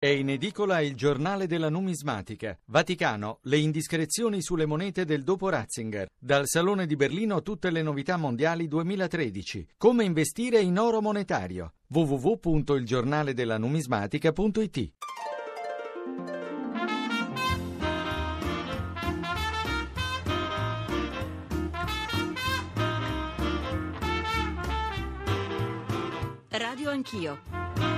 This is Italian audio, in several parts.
È in edicola il giornale della numismatica. Vaticano, le indiscrezioni sulle monete del dopo Ratzinger. Dal Salone di Berlino tutte le novità mondiali 2013. Come investire in oro monetario. www.ilgiornaledellanumismatica.it Radio Anch'io.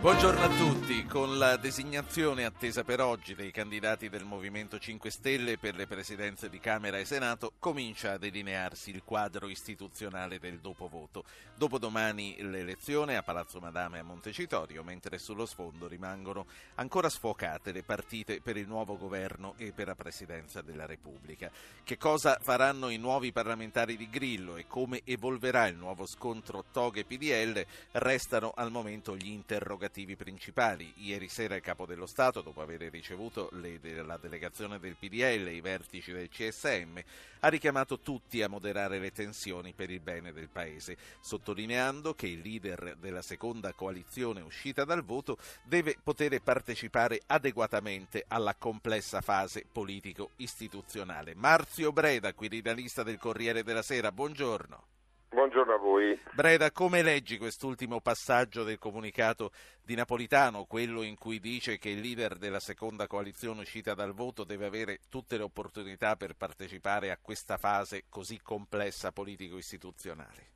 Buongiorno a tutti. Con la designazione attesa per oggi dei candidati del Movimento 5 Stelle per le presidenze di Camera e Senato comincia a delinearsi il quadro istituzionale del dopovoto. Dopodomani l'elezione a Palazzo Madame a Montecitorio, mentre sullo sfondo rimangono ancora sfocate le partite per il nuovo governo e per la presidenza della Repubblica. Che cosa faranno i nuovi parlamentari di Grillo e come evolverà il nuovo scontro Toghe-PDL restano al momento gli interrogativi interrogativi principali. Ieri sera il Capo dello Stato, dopo aver ricevuto le, la delegazione del PDL e i vertici del CSM, ha richiamato tutti a moderare le tensioni per il bene del Paese, sottolineando che il leader della seconda coalizione uscita dal voto deve poter partecipare adeguatamente alla complessa fase politico-istituzionale. Marzio Breda, quirinalista del Corriere della Sera, buongiorno. Buongiorno a voi. Breda, come leggi quest'ultimo passaggio del comunicato di Napolitano, quello in cui dice che il leader della seconda coalizione uscita dal voto deve avere tutte le opportunità per partecipare a questa fase così complessa politico-istituzionale?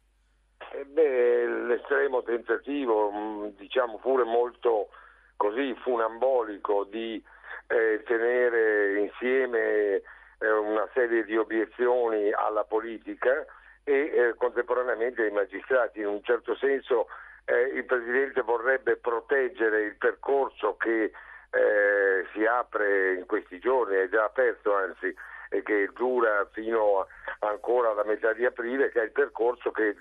Eh beh, l'estremo tentativo, mm, diciamo pure molto così funambolico, di eh, tenere insieme eh, una serie di obiezioni alla politica e eh, contemporaneamente i magistrati. In un certo senso eh, il Presidente vorrebbe proteggere il percorso che eh, si apre in questi giorni, è già aperto anzi, e che dura fino a, ancora alla metà di aprile, che è il percorso che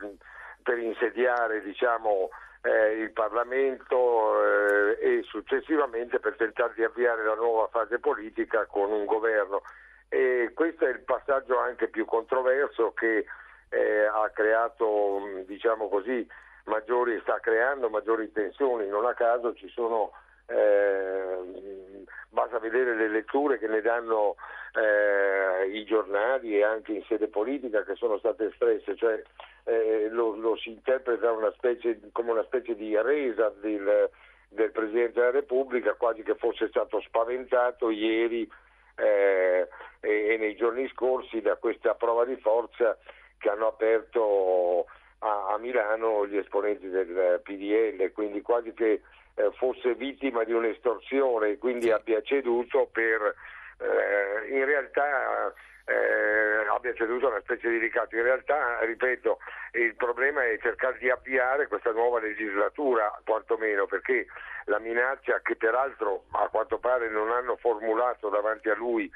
per insediare diciamo, eh, il Parlamento eh, e successivamente per tentare di avviare la nuova fase politica con un governo. E questo è il passaggio anche più controverso che eh, ha creato, diciamo così, maggiori, sta creando maggiori tensioni, non a caso ci sono, eh, basta vedere le letture che ne danno eh, i giornali e anche in sede politica che sono state espresse, cioè eh, lo, lo, si interpreta una specie, come una specie di resa del, del Presidente della Repubblica, quasi che fosse stato spaventato ieri eh, e, e nei giorni scorsi da questa prova di forza che hanno aperto a, a Milano gli esponenti del PDL, quindi quasi che eh, fosse vittima di un'estorsione e quindi abbia ceduto per eh, in realtà eh, abbia ceduto una specie di ricatto. In realtà, ripeto, il problema è cercare di avviare questa nuova legislatura, quantomeno, perché la minaccia che peraltro a quanto pare non hanno formulato davanti a lui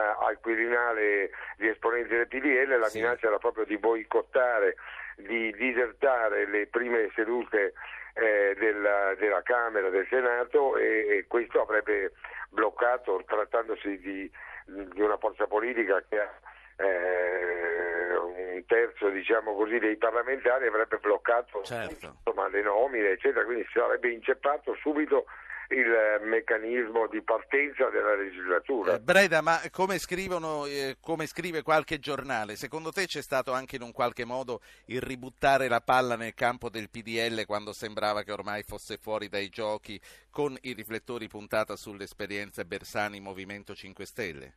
al Quirinale gli esponenti del PDL, la sì. minaccia era proprio di boicottare, di disertare le prime sedute eh, della, della, Camera, del Senato e, e, questo avrebbe bloccato, trattandosi di, di una forza politica che ha eh, un terzo diciamo così, dei parlamentari avrebbe bloccato certo. insomma, le nomine eccetera, quindi si sarebbe inceppato subito il meccanismo di partenza della legislatura. Eh, Breda, ma come, scrivono, eh, come scrive qualche giornale, secondo te c'è stato anche in un qualche modo il ributtare la palla nel campo del PDL quando sembrava che ormai fosse fuori dai giochi con i riflettori puntata sull'esperienza Bersani Movimento 5 Stelle?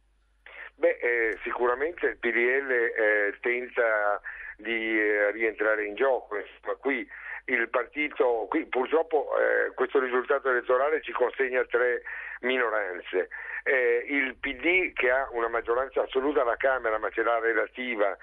Beh, eh, sicuramente il PDL eh, tenta di eh, rientrare in gioco, insomma, qui il partito, qui purtroppo eh, questo risultato elettorale ci consegna tre minoranze. Eh, il PD che ha una maggioranza assoluta alla Camera ma ce l'ha relativa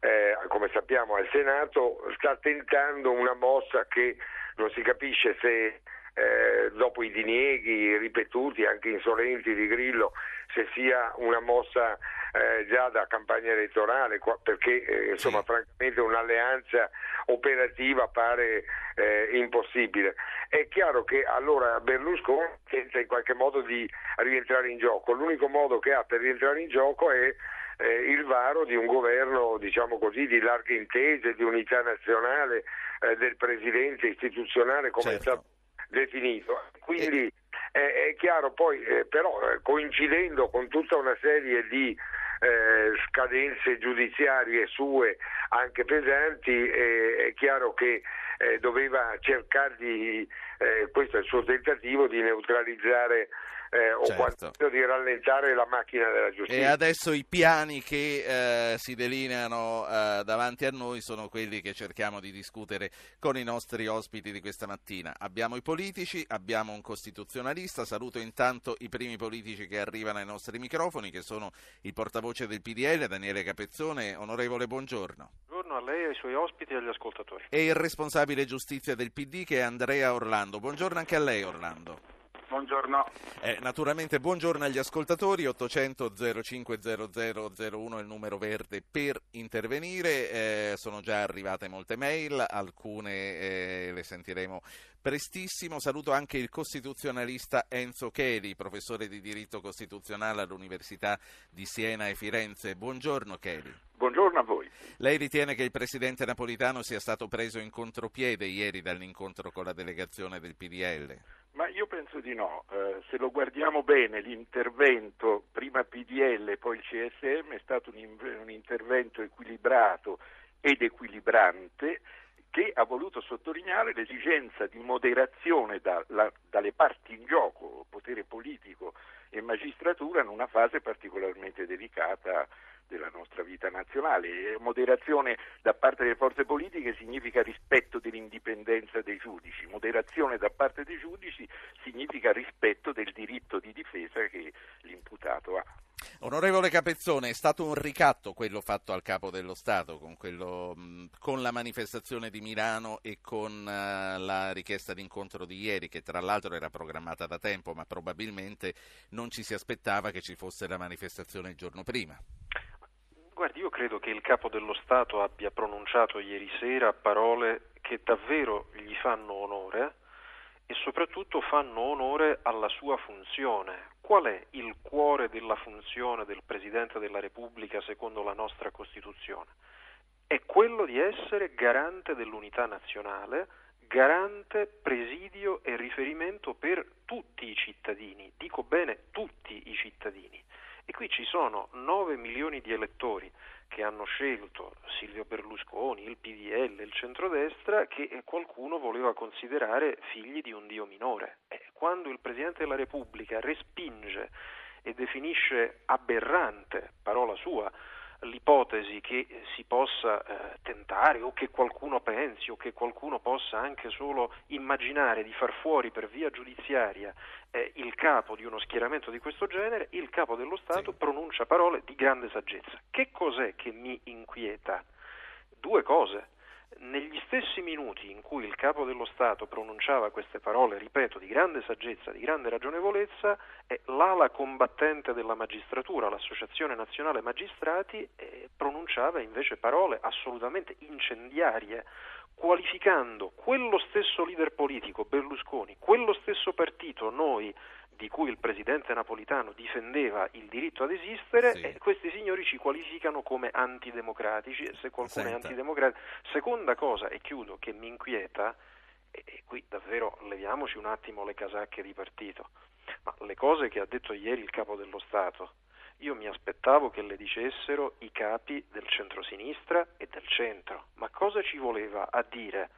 eh, come sappiamo al Senato, sta tentando una mossa che non si capisce se eh, dopo i dinieghi ripetuti, anche insolenti di Grillo, se sia una mossa eh, già da campagna elettorale, perché eh, insomma sì. francamente un'alleanza operativa pare eh, impossibile. È chiaro che allora Berlusconi tenta in qualche modo di rientrare in gioco, l'unico modo che ha per rientrare in gioco è eh, il varo di un governo diciamo così, di larghe intese, di unità nazionale eh, del presidente istituzionale come certo. è stato definito. Quindi è chiaro poi, eh, però eh, coincidendo con tutta una serie di eh, scadenze giudiziarie sue anche pesanti, è chiaro che eh, doveva cercare di, eh, questo è il suo tentativo, di neutralizzare eh, o certo. quanto di rallentare la macchina della giustizia. E adesso i piani che eh, si delineano eh, davanti a noi sono quelli che cerchiamo di discutere con i nostri ospiti di questa mattina. Abbiamo i politici, abbiamo un costituzionalista, saluto intanto i primi politici che arrivano ai nostri microfoni, che sono il portavoce del PDL, Daniele Capezzone. Onorevole, buongiorno. Buongiorno a lei, ai suoi ospiti e agli ascoltatori. E il responsabile giustizia del PD che è Andrea Orlando. Buongiorno anche a lei Orlando. Buongiorno. Eh, naturalmente buongiorno agli ascoltatori, 800 050001 è il numero verde per intervenire, eh, sono già arrivate molte mail, alcune eh, le sentiremo prestissimo. Saluto anche il costituzionalista Enzo Cheli, professore di diritto costituzionale all'Università di Siena e Firenze. Buongiorno Cheli. Buongiorno a voi. Lei ritiene che il presidente napolitano sia stato preso in contropiede ieri dall'incontro con la delegazione del PDL? Ma io penso di no. Eh, se lo guardiamo bene, l'intervento prima PDL poi il CSM è stato un, un intervento equilibrato ed equilibrante che ha voluto sottolineare l'esigenza di moderazione da, la, dalle parti in gioco, potere politico e magistratura, in una fase particolarmente delicata della nostra vita nazionale. Moderazione da parte delle forze politiche significa rispetto dell'indipendenza dei giudici, moderazione da parte dei giudici significa rispetto del diritto di difesa che l'imputato ha. Onorevole Capezzone, è stato un ricatto quello fatto al capo dello Stato con, quello, con la manifestazione di Milano e con uh, la richiesta d'incontro di ieri, che tra l'altro era programmata da tempo, ma probabilmente non ci si aspettava che ci fosse la manifestazione il giorno prima. Guardi, io credo che il capo dello Stato abbia pronunciato ieri sera parole che davvero gli fanno onore e soprattutto fanno onore alla sua funzione. Qual è il cuore della funzione del Presidente della Repubblica secondo la nostra Costituzione? È quello di essere garante dell'unità nazionale, garante, presidio e riferimento per tutti i cittadini, dico bene tutti i cittadini. E qui ci sono 9 milioni di elettori che hanno scelto Silvio Berlusconi, il PDL, il centrodestra, che qualcuno voleva considerare figli di un dio minore. E quando il Presidente della Repubblica respinge e definisce aberrante, parola sua, l'ipotesi che si possa eh, tentare o che qualcuno pensi o che qualcuno possa anche solo immaginare di far fuori per via giudiziaria eh, il capo di uno schieramento di questo genere, il capo dello Stato sì. pronuncia parole di grande saggezza. Che cos'è che mi inquieta? Due cose negli stessi minuti in cui il capo dello Stato pronunciava queste parole, ripeto, di grande saggezza, di grande ragionevolezza, l'ala combattente della magistratura, l'Associazione Nazionale Magistrati, pronunciava invece parole assolutamente incendiarie, qualificando quello stesso leader politico, Berlusconi, quello stesso partito, noi, di cui il presidente napolitano difendeva il diritto ad esistere, sì. e questi signori ci qualificano come antidemocratici. Se qualcuno Senta. è antidemocratico. Seconda cosa, e chiudo, che mi inquieta, e, e qui davvero leviamoci un attimo le casacche di partito, ma le cose che ha detto ieri il capo dello Stato, io mi aspettavo che le dicessero i capi del centrosinistra e del centro, ma cosa ci voleva a dire?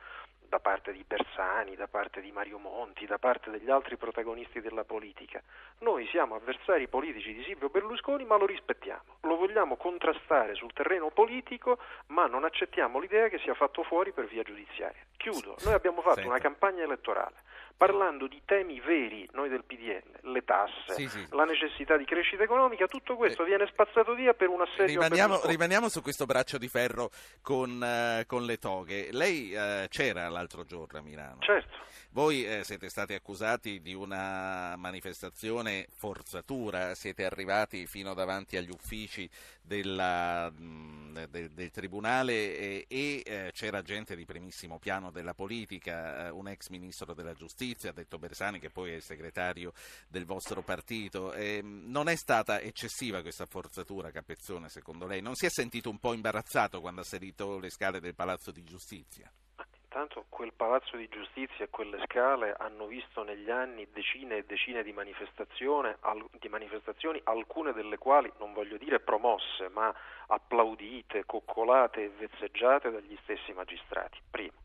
Da parte di Bersani, da parte di Mario Monti, da parte degli altri protagonisti della politica. Noi siamo avversari politici di Silvio Berlusconi, ma lo rispettiamo. Lo vogliamo contrastare sul terreno politico, ma non accettiamo l'idea che sia fatto fuori per via giudiziaria. Chiudo. Noi abbiamo fatto Senta. una campagna elettorale parlando di temi veri, noi del PDL, le tasse, sì, sì. la necessità di crescita economica, tutto questo eh, viene spazzato via per un assedio rimaniamo, rimaniamo su questo braccio di ferro con, uh, con le toghe. Lei uh, c'era l'altro giorno a Milano. Certo. Voi eh, siete stati accusati di una manifestazione forzatura, siete arrivati fino davanti agli uffici della, mh, del, del, Tribunale e, e eh, c'era gente di primissimo piano della politica, eh, un ex ministro della giustizia, ha detto Bersani che poi è il segretario del vostro partito. non è stata eccessiva questa forzatura, Capezzone, secondo lei? Non si è sentito un po' imbarazzato quando ha salito le scale del Palazzo di Giustizia? Intanto quel palazzo di giustizia e quelle scale hanno visto negli anni decine e decine di, di, manifestazioni, alcune delle quali, non voglio dire promosse, ma applaudite, coccolate e vezzeggiate dagli stessi magistrati. Primo.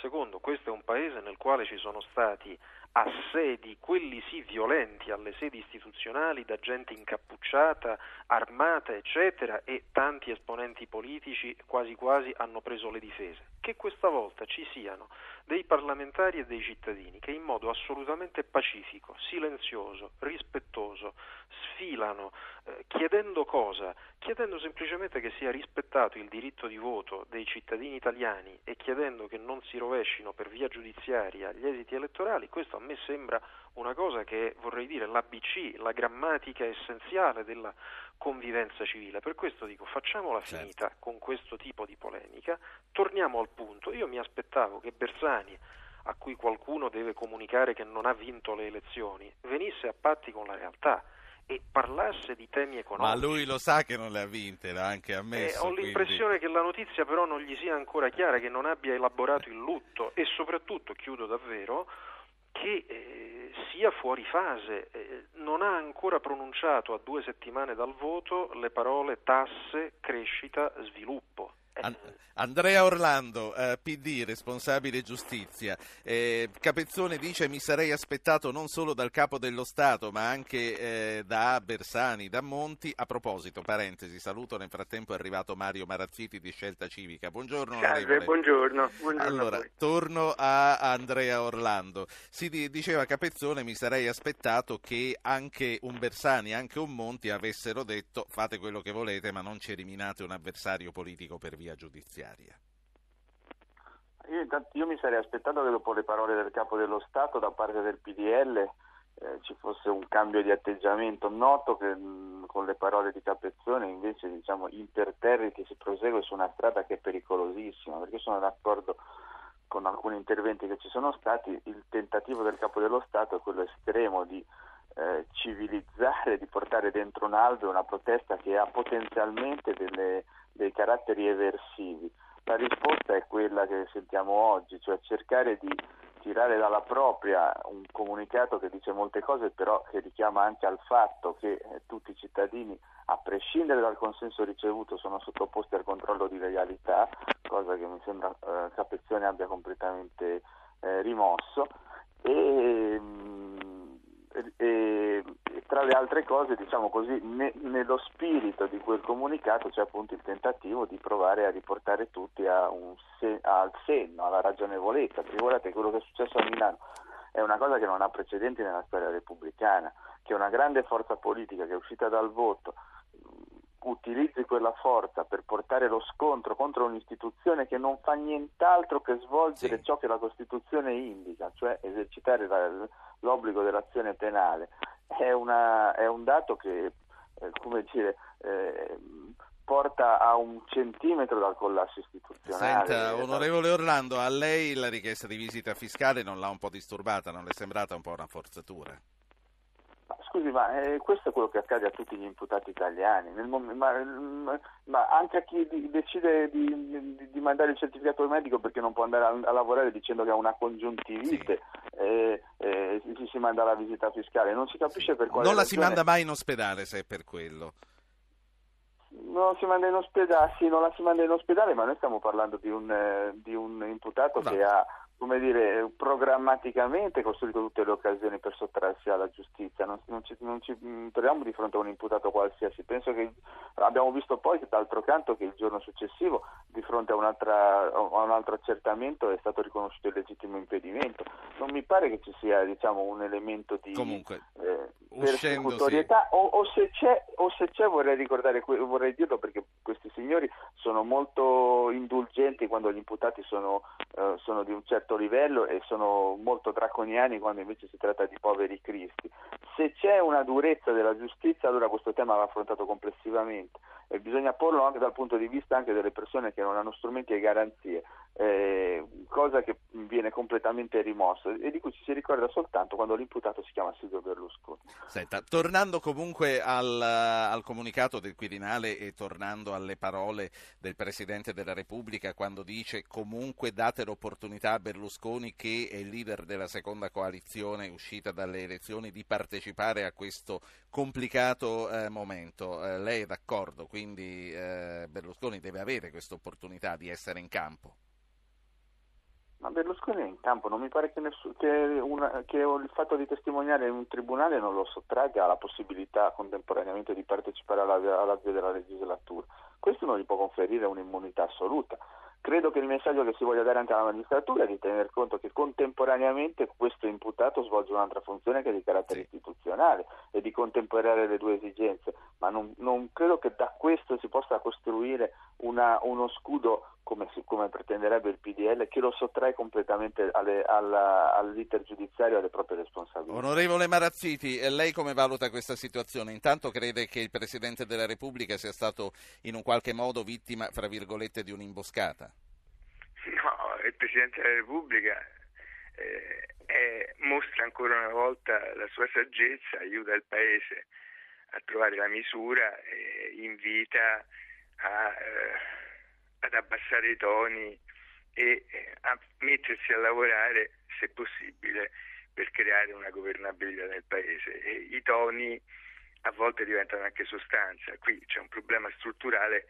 Secondo, questo è un paese nel quale ci sono stati assedi, quelli sì violenti, alle sedi istituzionali da gente incappucciata, armata, eccetera, e tanti esponenti politici quasi quasi hanno preso le difese. Che questa volta ci siano dei parlamentari e dei cittadini che in modo assolutamente pacifico, silenzioso, rispettoso, sfilano eh, chiedendo cosa? Chiedendo semplicemente che sia rispettato il diritto di voto dei cittadini italiani e chiedendo che non si rovescino per via giudiziaria gli esiti elettorali, questo a me sembra una cosa che vorrei dire l'ABC, la grammatica essenziale della convivenza civile. Per questo dico facciamola certo. finita con questo tipo di polemica, torniamo al punto. Io mi aspettavo che Bersani a cui qualcuno deve comunicare che non ha vinto le elezioni, venisse a patti con la realtà e parlasse di temi economici. Ma lui lo sa che non le ha vinte, l'ha anche ammesso. Eh, ho l'impressione quindi... che la notizia però non gli sia ancora chiara, che non abbia elaborato il lutto e soprattutto, chiudo davvero, che eh, sia fuori fase, eh, non ha ancora pronunciato a due settimane dal voto le parole tasse, crescita, sviluppo. Andrea Orlando, eh, PD, responsabile giustizia. Eh, Capezzone dice mi sarei aspettato non solo dal capo dello Stato ma anche eh, da Bersani, da Monti. A proposito, parentesi, saluto, nel frattempo è arrivato Mario Marazziti di Scelta Civica. Buongiorno Salve, buongiorno, buongiorno. Allora, torno a Andrea Orlando. Si diceva Capezzone mi sarei aspettato che anche un Bersani, anche un Monti avessero detto fate quello che volete ma non ci eliminate un avversario politico per via giudiziaria giudiziaria? Io, io, mi sarei aspettato che dopo le parole del capo dello Stato da parte del PDL eh, ci fosse un cambio di atteggiamento. Noto che mh, con le parole di Capezzone invece diciamo imperterriti si prosegue su una strada che è pericolosissima, perché sono d'accordo con alcuni interventi che ci sono stati, il tentativo del capo dello Stato è quello estremo di eh, civilizzare, di portare dentro un alveo una protesta che ha potenzialmente delle dei caratteri eversivi. La risposta è quella che sentiamo oggi, cioè cercare di tirare dalla propria un comunicato che dice molte cose, però che richiama anche al fatto che eh, tutti i cittadini, a prescindere dal consenso ricevuto, sono sottoposti al controllo di legalità, cosa che mi sembra eh, Capezzone abbia completamente eh, rimosso. E, mh, mm, e, tra le altre cose, diciamo così, ne, nello spirito di quel comunicato c'è appunto il tentativo di provare a riportare tutti a se, al senno, alla ragionevolezza. Figurate quello che è successo a Milano è una cosa che non ha precedenti nella storia repubblicana, che una grande forza politica che è uscita dal voto utilizzi quella forza per portare lo scontro contro un'istituzione che non fa nient'altro che svolgere sì. ciò che la Costituzione indica, cioè esercitare la, l'obbligo dell'azione penale, è, una, è un dato che, eh, come dire, eh, porta a un centimetro dal collasso istituzionale. Senta, onorevole Orlando, a lei la richiesta di visita fiscale non l'ha un po' disturbata, non le è sembrata un po' una forzatura? Scusi, ma eh, questo è quello che accade a tutti gli imputati italiani, mom- ma, ma, anche a chi di- decide di, di, di, mandare il certificato medico perché non può andare a, a lavorare dicendo che ha una congiuntivite, sì. eh, eh, si, si, manda la visita fiscale, non si capisce per quale Non la ragione... si manda mai in ospedale se è per quello. Non si manda in ospedale, sì, non la si manda in ospedale, ma noi stiamo parlando di un, eh, di un imputato no. che ha come dire, programmaticamente costruito tutte le occasioni per sottrarsi alla giustizia, non, non, ci, non ci mm, troviamo di fronte a un imputato qualsiasi. Penso che abbiamo visto poi, d'altro canto, che il giorno successivo, di fronte a, a un altro accertamento, è stato riconosciuto il legittimo impedimento. Non mi pare che ci sia diciamo, un elemento di... Comunque, eh, persecutorietà o, o, se o, se c'è, vorrei ricordare, vorrei dirlo perché questi signori sono molto indulgenti quando gli imputati sono, uh, sono, di un certo livello e sono molto draconiani quando invece si tratta di poveri cristi. Se c'è una durezza della giustizia allora questo tema va affrontato complessivamente e bisogna porlo anche dal punto di vista delle persone che non hanno strumenti e garanzie, eh, cosa che viene completamente rimossa e di cui ci si ricorda soltanto quando l'imputato si chiama Silvio Berlusconi. Senta, tornando comunque al, al, comunicato del Quirinale e tornando alle parole del Presidente della Repubblica quando dice comunque date l'opportunità a Berlusconi che è il leader della seconda coalizione uscita dalle elezioni di partecipare a questo complicato eh, momento. Eh, lei è d'accordo? Quindi eh, Berlusconi deve avere questa opportunità di essere in campo? Ma Berlusconi è in campo, non mi pare che, nessun, che, una, che, il fatto di testimoniare in un tribunale non lo sottragga alla possibilità contemporaneamente di partecipare alla, alla via della legislatura. Questo non gli può conferire un'immunità assoluta. Credo che il messaggio che si voglia dare anche alla magistratura è di tener conto che contemporaneamente questo imputato svolge un'altra funzione che è di carattere sì. istituzionale e di contemperare le due esigenze, ma non, non credo che da questo si possa costruire una, uno scudo come, come, pretenderebbe il PDL, che lo sottrae completamente alle, alla, all'iter giudiziario e alle proprie responsabilità. Onorevole Marazziti, lei come valuta questa situazione? Intanto crede che il Presidente della Repubblica sia stato in un qualche modo vittima, fra virgolette, di un'imboscata? No, il Presidente della Repubblica eh, è, mostra ancora una volta la sua saggezza, aiuta il Paese a trovare la misura e invita a... Eh, ad abbassare i toni e eh, a mettersi a lavorare, se possibile, per creare una governabilità nel Paese. E I toni a volte diventano anche sostanza. Qui c'è un problema strutturale.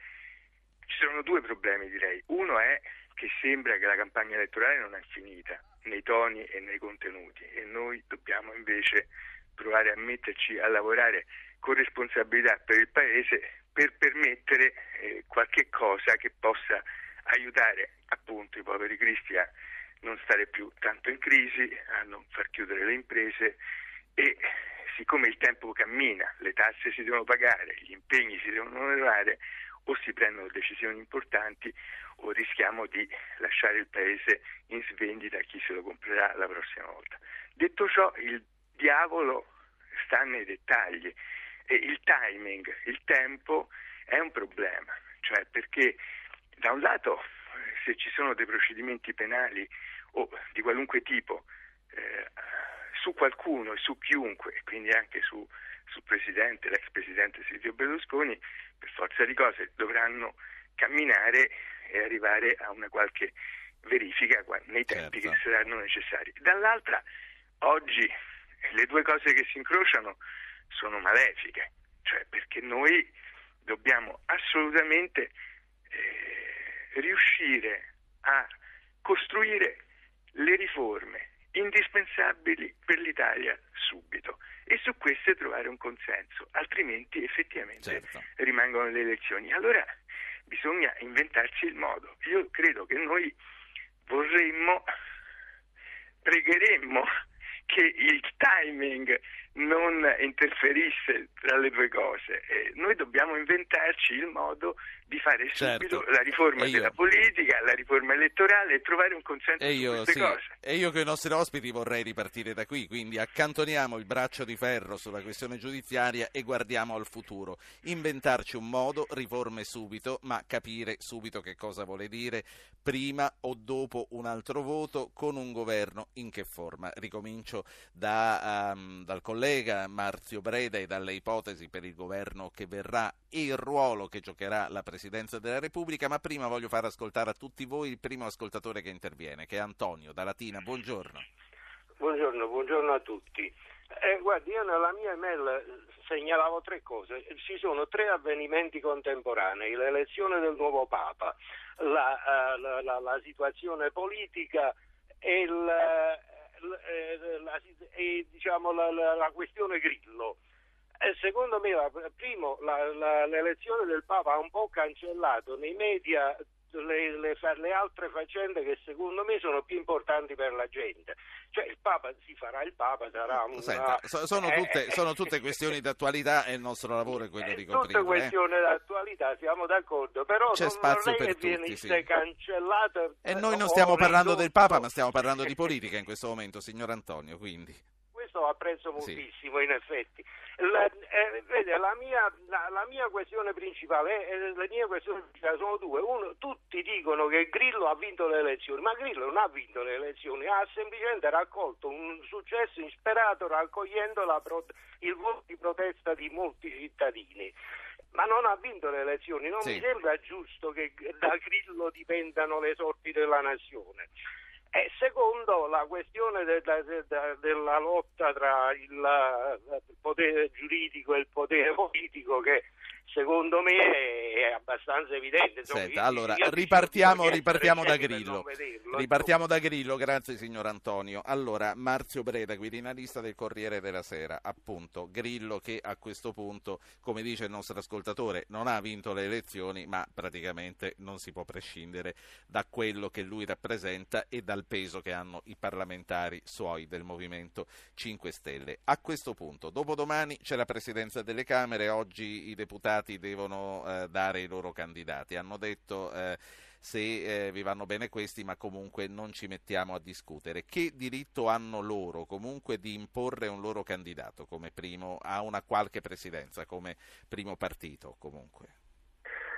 Ci sono due problemi, direi. Uno è che sembra che la campagna elettorale non è finita nei toni e nei contenuti e noi dobbiamo invece provare a metterci a lavorare con responsabilità per il Paese per permettere eh, qualche cosa che possa aiutare appunto i poveri cristi a non stare più tanto in crisi, a non far chiudere le imprese e siccome il tempo cammina, le tasse si devono pagare, gli impegni si devono onorare, o si prendono decisioni importanti o rischiamo di lasciare il paese in svendita a chi se lo comprerà la prossima volta. Detto ciò, il diavolo sta nei dettagli il timing, il tempo è un problema, cioè perché da un lato se ci sono dei procedimenti penali o di qualunque tipo eh, su qualcuno e su chiunque, quindi anche su, sul presidente, l'ex presidente Silvio Berlusconi, per forza di cose dovranno camminare e arrivare a una qualche verifica nei tempi certo. che saranno necessari. Dall'altra, oggi le due cose che si incrociano sono malefiche, cioè perché noi dobbiamo assolutamente eh, riuscire a costruire le riforme indispensabili per l'Italia subito e su queste trovare un consenso, altrimenti effettivamente certo. rimangono le elezioni. Allora bisogna inventarci il modo. Io credo che noi vorremmo, pregheremmo che il timing non interferisse tra le due cose. Eh, noi dobbiamo inventarci il modo di fare certo. subito la riforma della politica, la riforma elettorale e trovare un consenso e io, su sì. cose. E io con i nostri ospiti vorrei ripartire da qui, quindi accantoniamo il braccio di ferro sulla questione giudiziaria e guardiamo al futuro. Inventarci un modo, riforme subito, ma capire subito che cosa vuole dire prima o dopo un altro voto con un governo in che forma. Ricomincio da, um, dal collega Marzio Breda e dalle ipotesi per il governo che verrà e il ruolo che giocherà la Presidenza della Repubblica, ma prima voglio far ascoltare a tutti voi il primo ascoltatore che interviene, che è Antonio da Latina. Buongiorno. Buongiorno, buongiorno a tutti. Eh, guardi, io nella mia email segnalavo tre cose. Ci sono tre avvenimenti contemporanei, l'elezione del nuovo Papa, la, uh, la, la, la situazione politica e, uh, la, e diciamo, la, questione Grillo. Eh, secondo me, primo, l'elezione del Papa ha un po' cancellato nei media le, le, le, altre faccende che secondo me sono più importanti per la gente. Cioè il Papa si farà il Papa, sarà un... Senta, sono, tutte, sono, tutte, questioni d'attualità e il nostro lavoro è quello di coprire. Tutte questioni eh? d'attualità, siamo d'accordo, però C'è non spazio per che tutti, venisse sì. cancellata... E noi non stiamo parlando del Papa, ma stiamo parlando di politica in questo momento, signor Antonio, quindi questo apprezzo moltissimo sì. in effetti. La, eh, vede, la, mia, la, la, mia, questione principale, eh, le mie questioni principali sono due. Uno, tutti dicono che Grillo ha vinto le elezioni, ma Grillo non ha vinto le elezioni, ha semplicemente raccolto un successo insperato raccogliendo pro, il voto di protesta di molti cittadini ma non ha vinto le elezioni. Non sì. mi sembra giusto che da Grillo dipendano le sorti della nazione. E secondo la questione della, della, della lotta tra il, il, potere giuridico e il potere politico che secondo me è abbastanza evidente. Insomma, Senta, allora, ripartiamo, ripartiamo da Grillo. ripartiamo da Grillo, grazie signor Antonio. Allora, Marzio Breda, quirinalista del Corriere della Sera, appunto, Grillo che a questo punto, come dice il nostro ascoltatore, non ha vinto le elezioni, ma praticamente non si può prescindere da quello che lui rappresenta e dal peso che hanno i parlamentari suoi del Movimento 5 Stelle. A questo punto, dopodomani c'è la presidenza delle Camere, oggi i deputati devono eh, dare i loro candidati. Hanno detto eh, se eh, vi vanno bene questi, ma comunque non ci mettiamo a discutere. Che diritto hanno loro comunque di imporre un loro candidato come primo a una qualche presidenza, come primo partito comunque?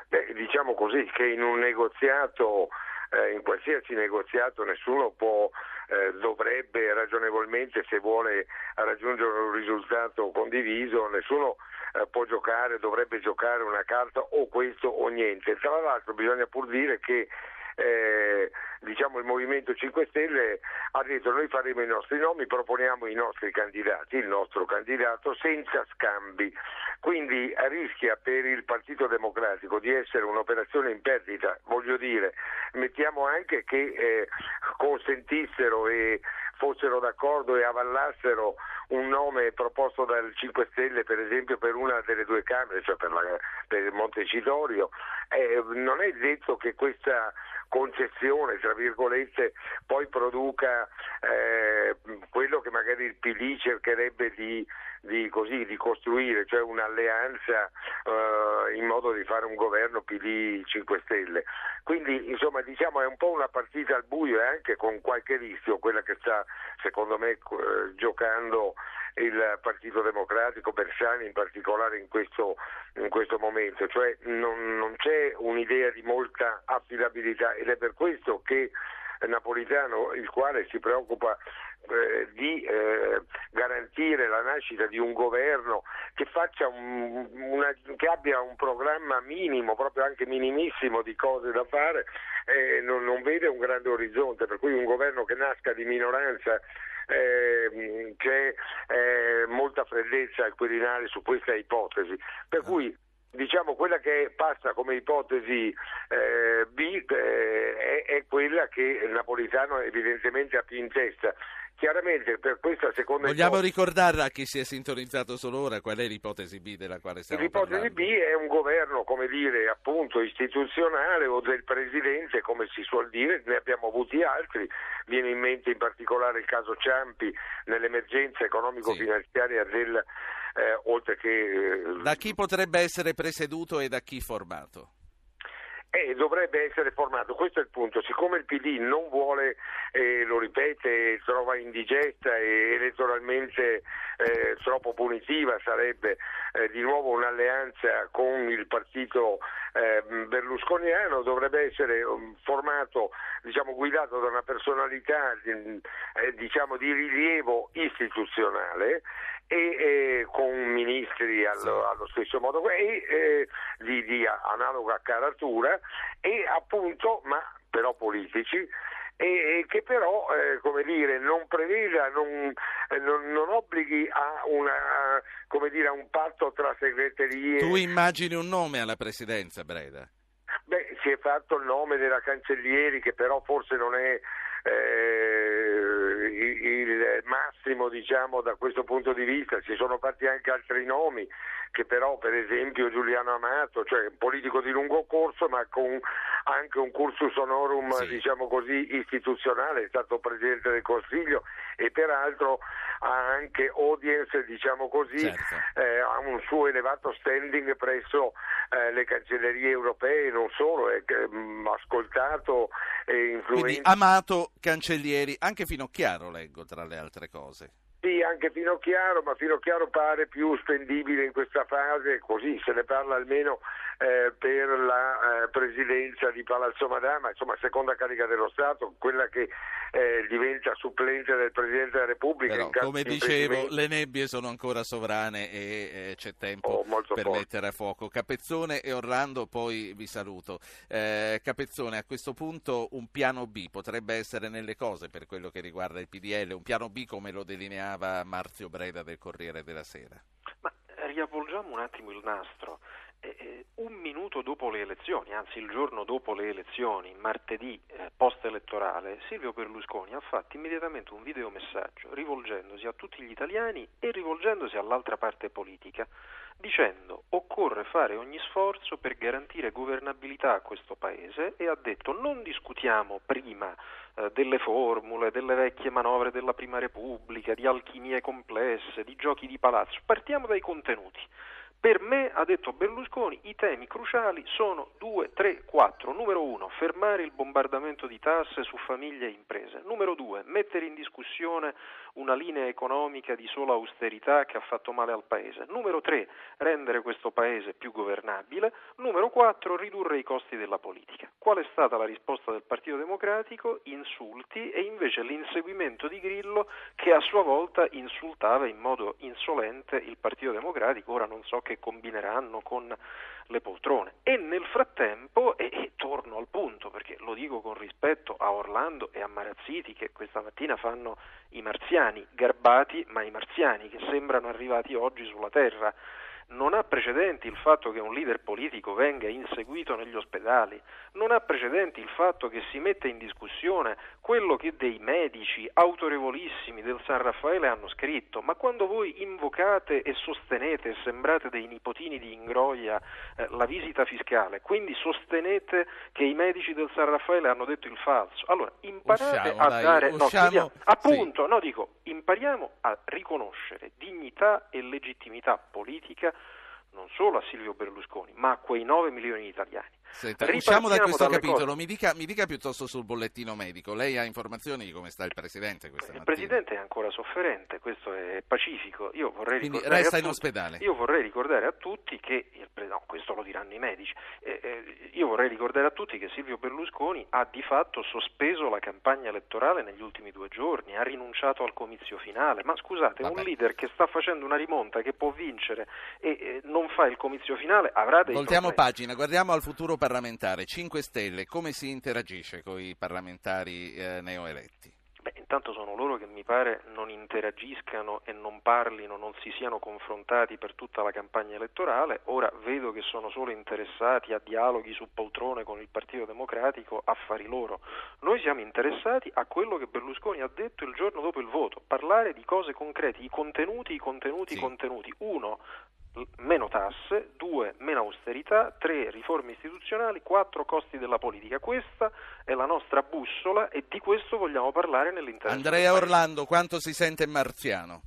Beh, diciamo così che in un negoziato eh, in qualsiasi negoziato nessuno può, eh, dovrebbe ragionevolmente, se vuole raggiungere un risultato condiviso, nessuno eh, può giocare, dovrebbe giocare una carta o questo o niente. Tra l'altro bisogna pur dire che eh, diciamo il Movimento 5 Stelle ha detto noi faremo i nostri nomi, proponiamo i nostri candidati, il nostro candidato senza scambi. Quindi rischia per il Partito Democratico di essere un'operazione in perdita, voglio dire, mettiamo anche che eh, consentissero e fossero d'accordo e avallassero un nome proposto dal 5 Stelle per esempio per una delle due Camere, cioè per, la, per Montecitorio, eh, non è detto che questa concessione, tra virgolette, poi produca eh, quello che magari il PD cercherebbe di, di, così, di costruire, cioè un'alleanza eh, in modo di fare un governo PD 5 Stelle. Quindi insomma diciamo è un po' una partita al buio e anche con qualche rischio, quella che sta secondo me eh, giocando il Partito Democratico, Bersani in particolare in questo, in questo momento, cioè non, non c'è un'idea di molta affidabilità ed è per questo che Napolitano, il quale si preoccupa eh, di eh, garantire la nascita di un governo che, un, una, che, abbia un programma minimo, proprio anche minimissimo di cose da fare, eh, non, non, vede un grande orizzonte, per cui un governo che nasca di minoranza eh, c'è eh, molta freddezza al Quirinale su questa ipotesi. Per cui diciamo quella che passa come ipotesi eh, B eh, è, è, quella che Napolitano evidentemente ha più in testa. Chiaramente per questa seconda Vogliamo ipotesi... ricordare a chi si è sintonizzato solo ora qual è l'ipotesi B della quale stiamo l'ipotesi parlando? L'ipotesi B è un governo, come dire, appunto istituzionale o del presidente, come si suol dire, ne abbiamo avuti altri, viene in mente in particolare il caso Ciampi nell'emergenza economico-finanziaria sì. del eh, oltre che... Eh, da chi potrebbe essere presieduto e da chi formato? Eh, dovrebbe essere formato, questo è il punto, siccome il PD non vuole, eh, lo ripete, trova indigesta e elettoralmente eh, troppo punitiva sarebbe eh, di nuovo un'alleanza con il partito eh, berlusconiano, dovrebbe essere um, formato, diciamo, guidato da una personalità eh, diciamo, di rilievo istituzionale e con ministri allo, allo, stesso modo e eh, di, di, analoga caratura e appunto ma però politici e, che però eh, come dire, non preveda, non, eh, non, non obblighi a, una, come dire, a un patto tra segreterie. Tu immagini un nome alla presidenza, Breda? Beh, si è fatto il nome della cancellieri che però forse non è eh, il massimo diciamo, da questo punto di vista, ci sono fatti anche altri nomi che però per esempio Giuliano Amato, cioè un politico di lungo corso ma con anche un cursus honorum sì. diciamo così istituzionale, è stato Presidente del Consiglio e peraltro ha anche audience diciamo così, certo. eh, ha un suo elevato standing presso eh, le cancellerie europee, non solo, è mh, mm, ascoltato e influente. Quindi amato cancellieri, anche Finocchiaro leggo tra le altre cose. Sì, anche Finocchiaro, ma Finocchiaro pare più spendibile in questa fase, così se ne parla almeno eh, per la eh, presidenza di Palazzo Madama, insomma seconda carica dello Stato, quella che eh, diventa supplente del Presidente della Repubblica. Però, come dicevo, le nebbie sono ancora sovrane e eh, c'è tempo oh, per forte. mettere a fuoco. Capezzone e Orlando, poi vi saluto. Eh, Capezzone, a questo punto un piano B potrebbe essere nelle cose per quello che riguarda il PDL, un piano B come lo delineava Marzio Breda del Corriere della Sera. Ma riavvolgiamo un attimo il nastro. Eh, un minuto dopo le elezioni, anzi il giorno dopo le elezioni, martedì eh, post-elettorale, Silvio Berlusconi ha fatto immediatamente un videomessaggio rivolgendosi a tutti gli italiani e rivolgendosi all'altra parte politica, dicendo occorre fare ogni sforzo per garantire governabilità a questo Paese e ha detto non discutiamo prima eh, delle formule, delle vecchie manovre della Prima Repubblica, di alchimie complesse, di giochi di palazzo, partiamo dai contenuti. Per me, ha detto Berlusconi, i temi cruciali sono due, tre, quattro. Numero uno, fermare il bombardamento di tasse su famiglie e imprese. Numero due, mettere in discussione una linea economica di sola austerità che ha fatto male al Paese. Numero tre, rendere questo Paese più governabile. Numero quattro, ridurre i costi della politica. Qual è stata la risposta del Partito Democratico? Insulti e invece l'inseguimento di Grillo che a sua volta insultava in modo insolente il Partito Democratico. Ora non so che combineranno con le poltrone. E nel frattempo, e, e, torno al punto perché lo dico con rispetto a Orlando e a Marazziti che questa mattina fanno i marziani, garbati ma i marziani che sembrano arrivati oggi sulla Terra non ha precedenti il fatto che un leader politico venga inseguito negli ospedali, non ha precedenti il fatto che si metta in discussione quello che dei medici autorevolissimi del San Raffaele hanno scritto, ma quando voi invocate e sostenete sembrate dei nipotini di Ingroia eh, la visita fiscale, quindi sostenete che i medici del San Raffaele hanno detto il falso, allora imparate usciamo, a dai, dare, usciamo, no, appunto, sì. no dico, impariamo a riconoscere dignità e legittimità politica non solo a Silvio Berlusconi, ma a quei 9 milioni di italiani. Senta, usciamo da questo capitolo, mi dica, mi dica, piuttosto sul bollettino medico. Lei ha informazioni di come sta il Presidente questa il mattina? Il Presidente è ancora sofferente, questo è pacifico. Io vorrei Quindi resta in tutti, ospedale? Io vorrei ricordare a tutti che, no, questo lo diranno i medici, eh, eh, io vorrei ricordare a tutti che Silvio Berlusconi ha di fatto sospeso la campagna elettorale negli ultimi due giorni, ha rinunciato al comizio finale. Ma scusate, Vabbè. un leader che sta facendo una rimonta, che può vincere e eh, non fa il comizio finale, avrà dei Voltiamo problemi. pagina, guardiamo al futuro parlamentare. 5 Stelle, come si interagisce con i parlamentari eh, neoeletti? Beh, intanto sono loro che mi pare non interagiscano e non parlino, non si siano confrontati per tutta la campagna elettorale. Ora vedo che sono solo interessati a dialoghi su poltrone con il Partito Democratico, affari loro. Noi siamo interessati a quello che Berlusconi ha detto il giorno dopo il voto, parlare di cose concrete, i contenuti, i contenuti, i sì. contenuti. Uno, meno tasse, due, meno austerità, tre, riforme istituzionali, quattro, costi della politica. Questa è la nostra bussola e di questo vogliamo parlare nell'interno. Andrea Orlando, quanto si sente marziano?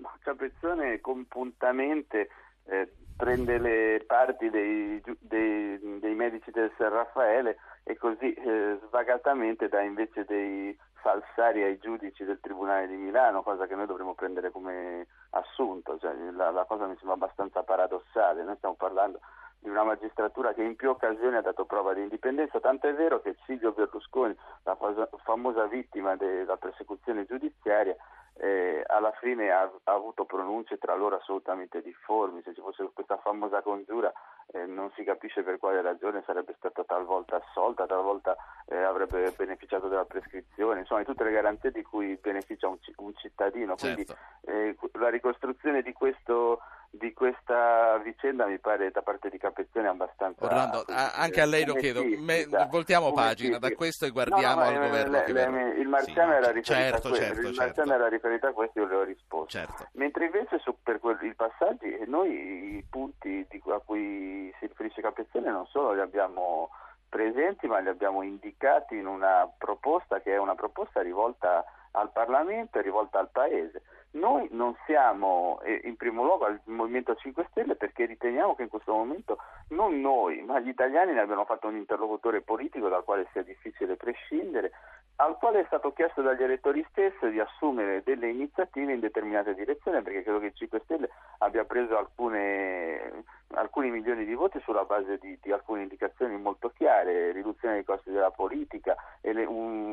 Ma Capezzone compuntamente eh, prende le parti dei, dei, dei, medici del San Raffaele e così eh, svagatamente dà invece dei falsari ai giudici del Tribunale di Milano, cosa che noi dovremmo prendere come assunto, cioè, la, la, cosa mi sembra abbastanza paradossale, noi stiamo parlando di una magistratura che in più occasioni ha dato prova di indipendenza, tanto è vero che Silvio Berlusconi, la famosa vittima della persecuzione giudiziaria, eh, alla fine ha, ha, avuto pronunce tra loro assolutamente difformi, se ci fosse questa famosa congiura eh, non si capisce per quale ragione sarebbe stata talvolta assolta, talvolta eh, avrebbe beneficiato della prescrizione, insomma di tutte le garanzie di cui beneficia un, un cittadino, quindi certo. Eh, la ricostruzione di questo di questa vicenda mi pare da parte di Capezzone abbastanza... Orlando, anche a lei lo chiedo, me, voltiamo pagina da questo e guardiamo no, no, al eh, governo. Le, le, il Marziano, sì, era, riferito certo, a questo, certo, il certo. era riferito a questo io le ho risposto. Mentre invece su, per quel, i passaggi, noi i punti di, a cui si riferisce Capezzone non solo li abbiamo presenti ma li abbiamo indicati in una proposta che è una proposta rivolta al Parlamento e rivolta al Paese. Noi non siamo in primo luogo al Movimento 5 Stelle perché riteniamo che in questo momento non noi, ma gli italiani ne abbiano fatto un interlocutore politico dal quale sia difficile prescindere, al quale è stato chiesto dagli elettori stessi di assumere delle iniziative in determinate direzioni, perché credo che il 5 Stelle abbia preso alcune, alcuni milioni di voti sulla base di, di, alcune indicazioni molto chiare, riduzione dei costi della politica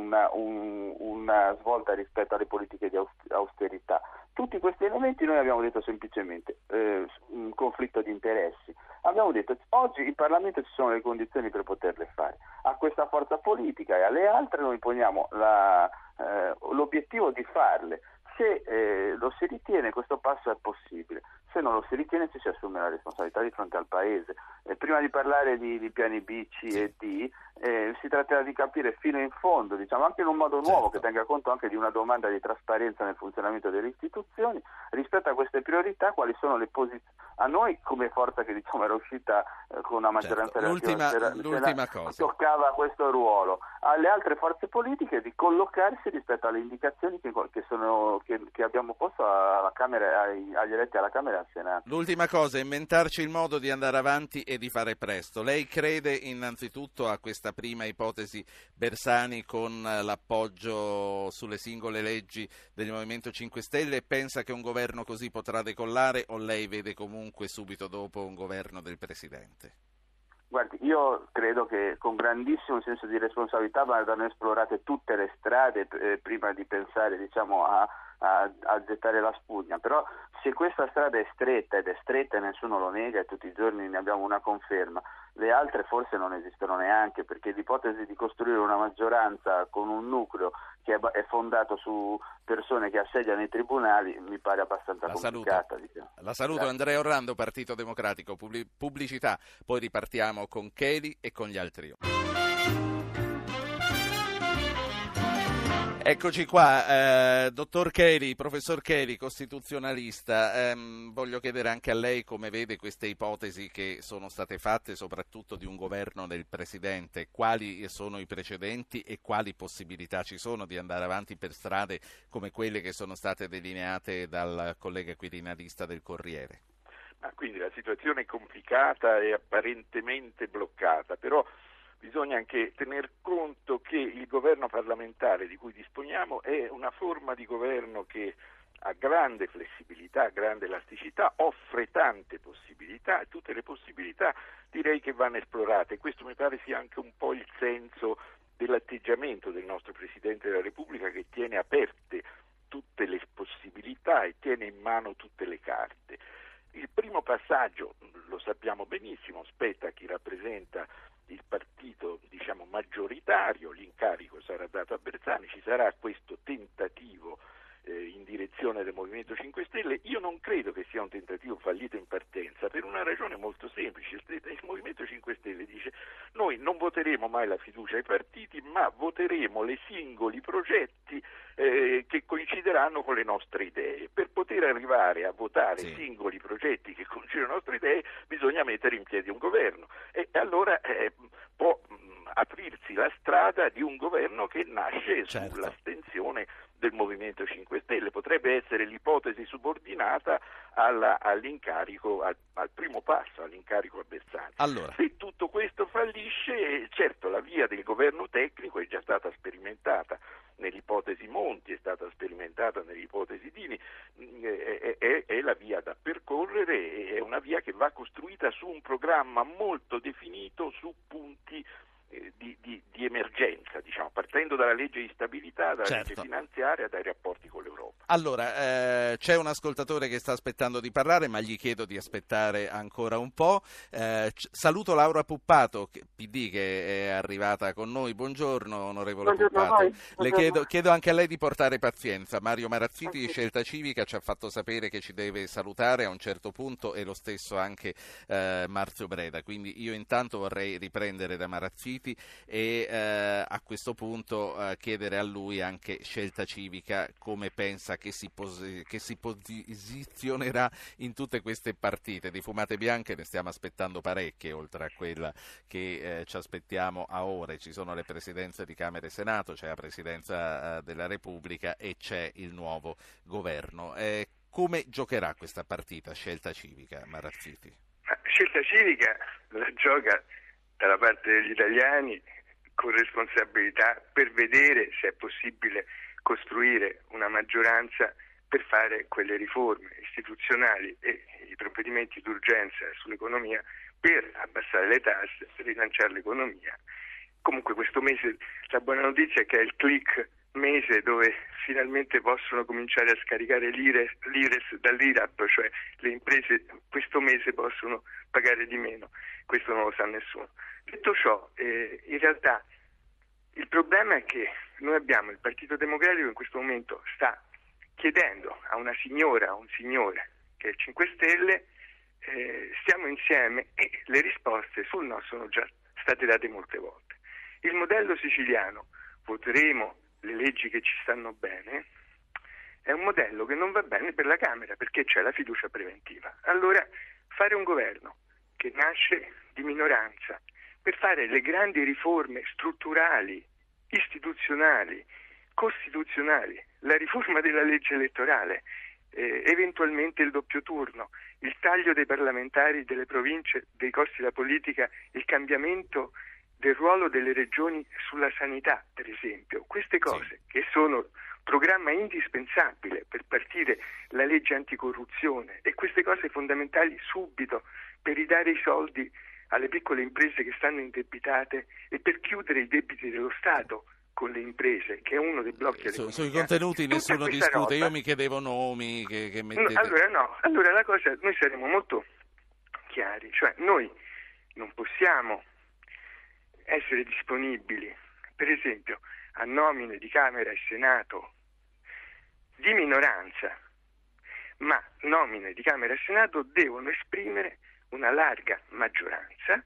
una, un, una svolta rispetto alle politiche di austerità. Tutti questi elementi noi abbiamo detto semplicemente eh, un conflitto di interessi. Abbiamo detto oggi in Parlamento ci sono le condizioni per poterle fare. A questa forza politica e alle altre noi poniamo la, eh, l'obiettivo di farle. Se eh, lo si ritiene questo passo è possibile, se non lo si ritiene ci si assume la responsabilità di fronte al Paese. Eh, prima di parlare di, di piani B, C e D, eh, si tratterà di capire fino in fondo, diciamo anche in un modo nuovo certo. che tenga conto anche di una domanda di trasparenza nel funzionamento delle istituzioni, rispetto a queste priorità quali sono le posizioni. A noi come forza che diciamo era uscita eh, con una maggioranza certo. l'ultima, c'era, l'ultima c'era, cosa. toccava questo ruolo, alle altre forze politiche di collocarsi rispetto alle indicazioni che, che, sono, che, che abbiamo posto alla Camera, ai, agli eletti alla Camera al Senato. L'ultima cosa è inventarci il modo di andare avanti e di fare presto. Lei crede innanzitutto a questa prima ipotesi Bersani con l'appoggio sulle singole leggi del Movimento 5 Stelle e pensa che un governo così potrà decollare o lei vede comunque subito dopo un governo del Presidente? Guardi, io credo che con grandissimo senso di responsabilità vadano esplorate tutte le strade eh, prima di pensare diciamo, a, a, a, gettare la spugna, però se questa strada è stretta ed è stretta e nessuno lo nega e tutti i giorni ne abbiamo una conferma, le altre forse non esistono neanche perché l'ipotesi di costruire una maggioranza con un nucleo che è, fondato su persone che assediano i tribunali mi pare abbastanza la complicata. Saluto. Diciamo. La saluto Grazie. Andrea Orlando, Partito Democratico, pubblicità, poi ripartiamo con Cheli e con gli altri. Eccoci qua, eh, dottor Cheli, professor Cheli, costituzionalista, ehm, voglio chiedere anche a lei come vede queste ipotesi che sono state fatte soprattutto di un governo del Presidente, quali sono i precedenti e quali possibilità ci sono di andare avanti per strade come quelle che sono state delineate dal collega quirinalista del Corriere? Ah, quindi la situazione è complicata e apparentemente bloccata, però bisogna anche tener conto che il governo parlamentare di cui disponiamo è una forma di governo che ha grande flessibilità, grande elasticità, offre tante possibilità e tutte le possibilità direi che vanno esplorate. Questo mi pare sia anche un po' il senso dell'atteggiamento del nostro Presidente della Repubblica che tiene aperte tutte le possibilità e tiene in mano tutte le carte. Il primo passaggio, lo sappiamo benissimo, spetta a chi rappresenta il partito diciamo, maggioritario, l'incarico sarà dato a Bersani, ci sarà questo tentativo in direzione del Movimento 5 Stelle, io non credo che sia un tentativo fallito in partenza per una ragione molto semplice, il, Movimento 5 Stelle dice noi non voteremo mai la fiducia ai partiti ma voteremo le singoli progetti eh, che coincideranno con le nostre idee. Per poter arrivare a votare sì. singoli progetti che coincidono con le nostre idee bisogna mettere in piedi un governo e allora eh, può mh, aprirsi la strada di un governo che nasce certo. sull'astensione del Movimento 5 Stelle, potrebbe essere l'ipotesi subordinata alla, all'incarico, al, al, primo passo, all'incarico a Bersani. Allora. Se tutto questo fallisce, certo la via del governo tecnico è già stata sperimentata nell'ipotesi Monti, è stata sperimentata nell'ipotesi Dini, mm, è, è, è la via da percorrere, è una via che va costruita su un programma molto definito, su punti di, di, di, emergenza, diciamo, partendo dalla legge di stabilità, dalla Certo. legge finanziaria, dai rapporti con l'Europa. Allora, eh, c'è un ascoltatore che sta aspettando di parlare, ma gli chiedo di aspettare ancora un po'. Eh, saluto Laura Puppato, che- PD, che è arrivata con noi. Buongiorno, onorevole Buongiorno Puppato. Le chiedo, chiedo anche a lei di portare pazienza. Mario Marazziti di. Scelta Civica ci ha fatto sapere che ci deve salutare a un certo punto e lo stesso anche eh, Marzio Breda. Quindi io intanto vorrei riprendere da Marazziti e eh, a questo punto eh, chiedere a lui anche Scelta Civica come pensa che si, posi- che si posizionerà in tutte queste partite. Di fumate bianche ne stiamo aspettando parecchie, oltre a quella che eh, ci aspettiamo a ore. Ci sono le presidenze di Camera e Senato, c'è la presidenza eh, della Repubblica e c'è il nuovo governo. Eh, come giocherà questa partita Scelta Civica, Marazziti? Ma scelta civica la gioca dalla parte degli italiani con responsabilità per vedere se è possibile costruire una maggioranza per fare quelle riforme istituzionali e i provvedimenti d'urgenza sull'economia per abbassare le tasse, rilanciare l'economia. Comunque questo mese la buona notizia è che è il click mese dove finalmente possono cominciare a scaricare l'IRES, l'IRES dall'IRAP, cioè le imprese questo mese possono pagare di meno, questo non lo sa nessuno. Detto ciò, eh, in realtà il problema è che noi abbiamo il Partito Democratico in questo momento sta chiedendo a una signora, a un signore che è il 5 Stelle, eh, stiamo insieme e le risposte sul no sono già state date molte volte. Il modello siciliano, voteremo le leggi che ci stanno bene, è un modello che non va bene per la Camera perché c'è la fiducia preventiva. Allora fare un governo che nasce di minoranza per fare le grandi riforme strutturali, istituzionali, costituzionali, la riforma della legge elettorale, eh, eventualmente il doppio turno, il taglio dei parlamentari delle province, dei costi della politica, il cambiamento del ruolo delle regioni sulla sanità, per esempio. Queste cose che sono programma indispensabile per partire la legge anticorruzione e queste cose fondamentali subito per ridare i soldi alle piccole imprese che stanno indebitate e per chiudere i debiti dello Stato con le imprese, che è uno dei blocchi dell'economia. sui contenuti Tutta nessuno discute, roba- io mi chiedevo nomi che, che No, mettete... allora no, allora la cosa, noi saremo molto chiari, cioè noi non possiamo essere disponibili, per esempio, a nomine di Camera e Senato di minoranza, ma nomine di Camera e Senato devono esprimere una larga maggioranza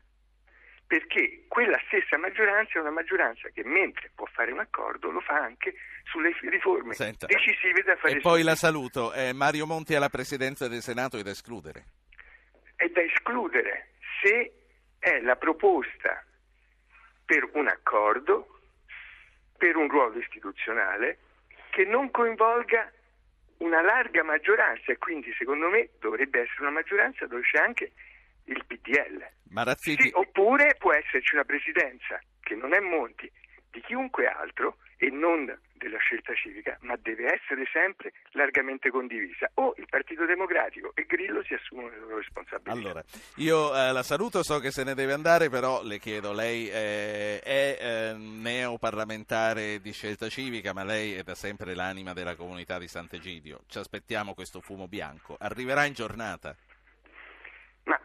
perché quella stessa maggioranza è una maggioranza che mentre può fare un accordo lo fa anche sulle riforme Senta. decisive da fare E poi la saluto. Eh, Mario Monti alla presidenza del Senato è da escludere. è da escludere se è la proposta per un accordo, per un ruolo istituzionale che non coinvolga una larga maggioranza e quindi secondo me dovrebbe essere una maggioranza dove c'è anche il PDL. Sì, oppure può esserci una presidenza che non è Monti di chiunque altro e non della scelta civica, ma deve essere sempre largamente condivisa. O il Partito Democratico e Grillo si assumono le loro responsabilità. allora, io eh, la saluto, so che se ne deve andare, però le chiedo, lei eh, è eh, neoparlamentare di scelta civica, ma lei è da sempre l'anima della comunità di Sant'Egidio. Ci aspettiamo questo fumo bianco. Arriverà in giornata.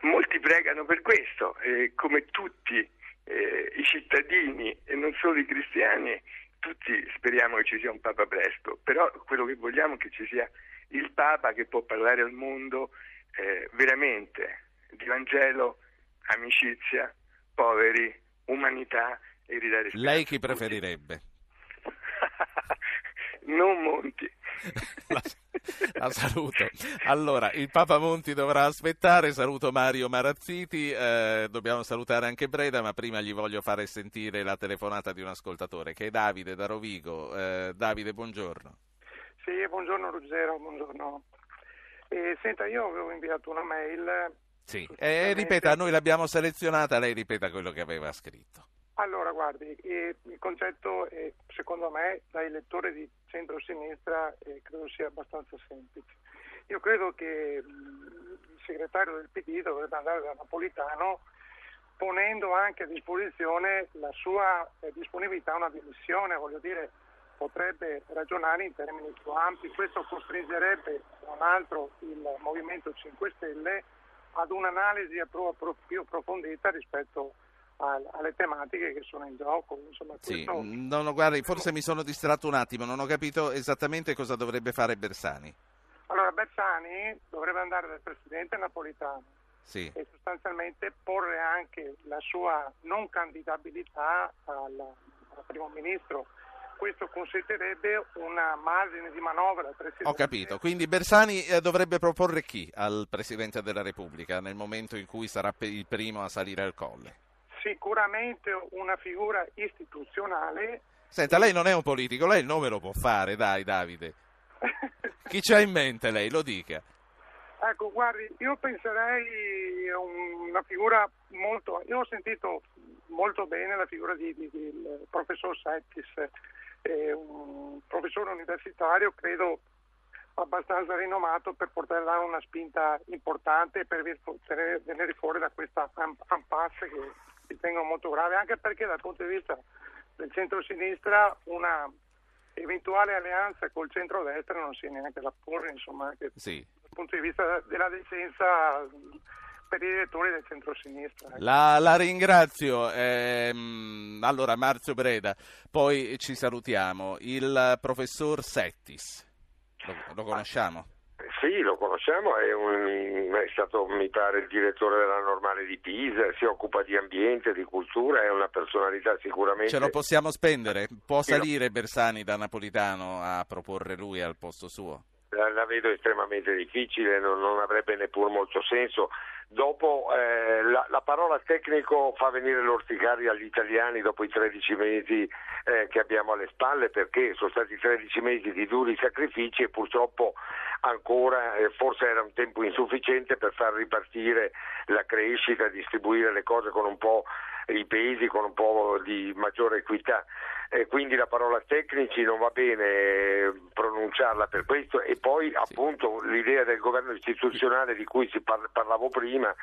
Molti pregano per questo, eh, come tutti eh, i cittadini e non solo i cristiani, tutti speriamo che ci sia un Papa presto, però quello che vogliamo è che ci sia il Papa che può parlare al mondo eh, veramente di Vangelo, amicizia, poveri, umanità e ridare speranza Lei chi preferirebbe? non Monti. La, la saluto. Allora, il Papa Monti dovrà aspettare. Saluto Mario Marazziti. eh, dobbiamo salutare anche Breda, ma prima gli voglio fare sentire la telefonata di un ascoltatore che è Davide da Rovigo. Eh, Davide, buongiorno. Sì, buongiorno Ruggero, buongiorno. Eh, senta, io avevo inviato una mail. Sì. Eh, ripeta, noi l'abbiamo selezionata, lei ripeta quello che aveva scritto. Allora, guardi, eh, il concetto, è, secondo me, da elettore di centro-sinistra, eh, credo sia abbastanza semplice. Io credo che mh, il segretario del PD dovrebbe andare da Napolitano ponendo anche a disposizione la sua eh, disponibilità a una dimissione, voglio dire, potrebbe ragionare in termini più ampi, questo costringerebbe tra l'altro il Movimento 5 Stelle ad un'analisi più approfondita rispetto alle tematiche che sono in gioco. Insomma, sì, questo... no, no, guardi, forse mi sono distratto un attimo, non ho capito esattamente cosa dovrebbe fare Bersani. Allora, Bersani dovrebbe andare dal Presidente Napolitano sì. e sostanzialmente porre anche la sua non candidabilità al, al Primo Ministro questo consentirebbe una margine di manovra. Ho capito, quindi Bersani eh, dovrebbe proporre chi al Presidente della Repubblica nel momento in cui sarà il primo a salire al colle? Sicuramente una figura istituzionale. Senta, lei non è un politico, lei il nome lo può fare, dai Davide. chi c'ha in mente lei? Lo dica. Ecco, guardi, io penserei a una figura molto... Io ho sentito molto bene la figura di, di, del professor Settis, è un professore universitario, credo abbastanza rinomato per poter dare una spinta importante per venire fuori da questa impasse che ritengo molto grave, anche perché dal punto di vista del centro-sinistra una eventuale alleanza col centro-destra non si è neanche da porre, insomma, anche sì. dal punto di vista della decenza per i elettori del centro-sinistra. Ecco. La, la ringrazio. Ehm, allora, Marzio Breda, poi ci salutiamo. Il professor Settis, lo, lo conosciamo? Sì, lo conosciamo, è, un, è, stato mi pare il direttore della normale di Pisa, si occupa di ambiente, di cultura, è una personalità sicuramente... Ce lo possiamo spendere? Può salire Bersani da Napolitano a proporre lui al posto suo? La, la vedo estremamente difficile, non, non avrebbe neppure molto senso Dopo eh, la, la, parola tecnico fa venire l'orticaria agli italiani dopo i 13 mesi eh, che abbiamo alle spalle perché sono stati 13 mesi di duri sacrifici e purtroppo ancora eh, forse era un tempo insufficiente per far ripartire la crescita, distribuire le cose con un po' i pesi, con un po' di maggiore equità eh, quindi la parola tecnici non va bene eh, pronunciarla per questo e poi sì. appunto l'idea del governo istituzionale di cui si par- parlavo prima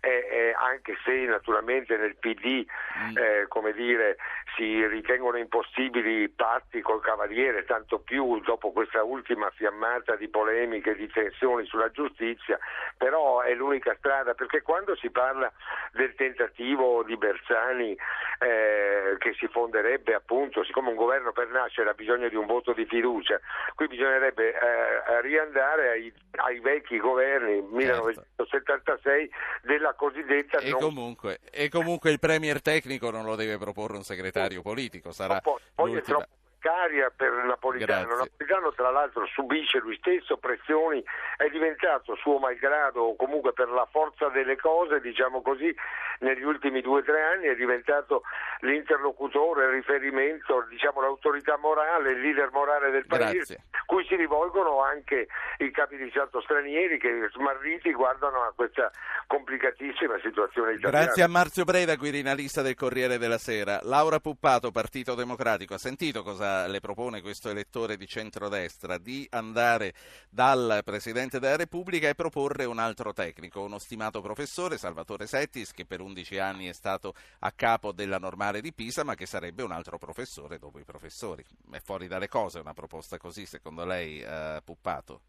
è, è, anche se naturalmente nel PD mm. eh, come dire, si ritengono impossibili patti col Cavaliere, tanto più dopo questa ultima fiammata di polemiche, di tensioni sulla giustizia, però è l'unica strada perché quando si parla del tentativo di Bersani eh, che si fonderebbe appunto siccome un governo per nascere ha bisogno di un voto di fiducia, qui bisognerebbe eh, riandare ai, ai, vecchi governi 1976 certo. Della cosiddetta... E, non... comunque, e comunque il premier tecnico non lo deve proporre un segretario politico, sarà... Poi, poi è troppo precaria per Napolitano. Grazie. Napolitano tra l'altro subisce lui stesso pressioni, è diventato suo malgrado o comunque per la forza delle cose, diciamo così, negli ultimi due o tre anni è diventato l'interlocutore, il riferimento, diciamo l'autorità morale, il leader morale del paese, Grazie. cui si rivolgono anche i capi di Stato stranieri che smarriti guardano a questa complicatissima situazione italiana. Grazie a Marzio Breda, quirinalista del Corriere della Sera. Laura Puppato, Partito Democratico, ha sentito cosa le propone questo elettore di centrodestra di andare dal Presidente della Repubblica e proporre un altro tecnico, uno stimato professore, Salvatore Settis, che per 11 anni è stato a capo della normale di Pisa, ma che sarebbe un altro professore dopo i professori. È fuori dalle cose una proposta così, secondo lei, eh, Puppato?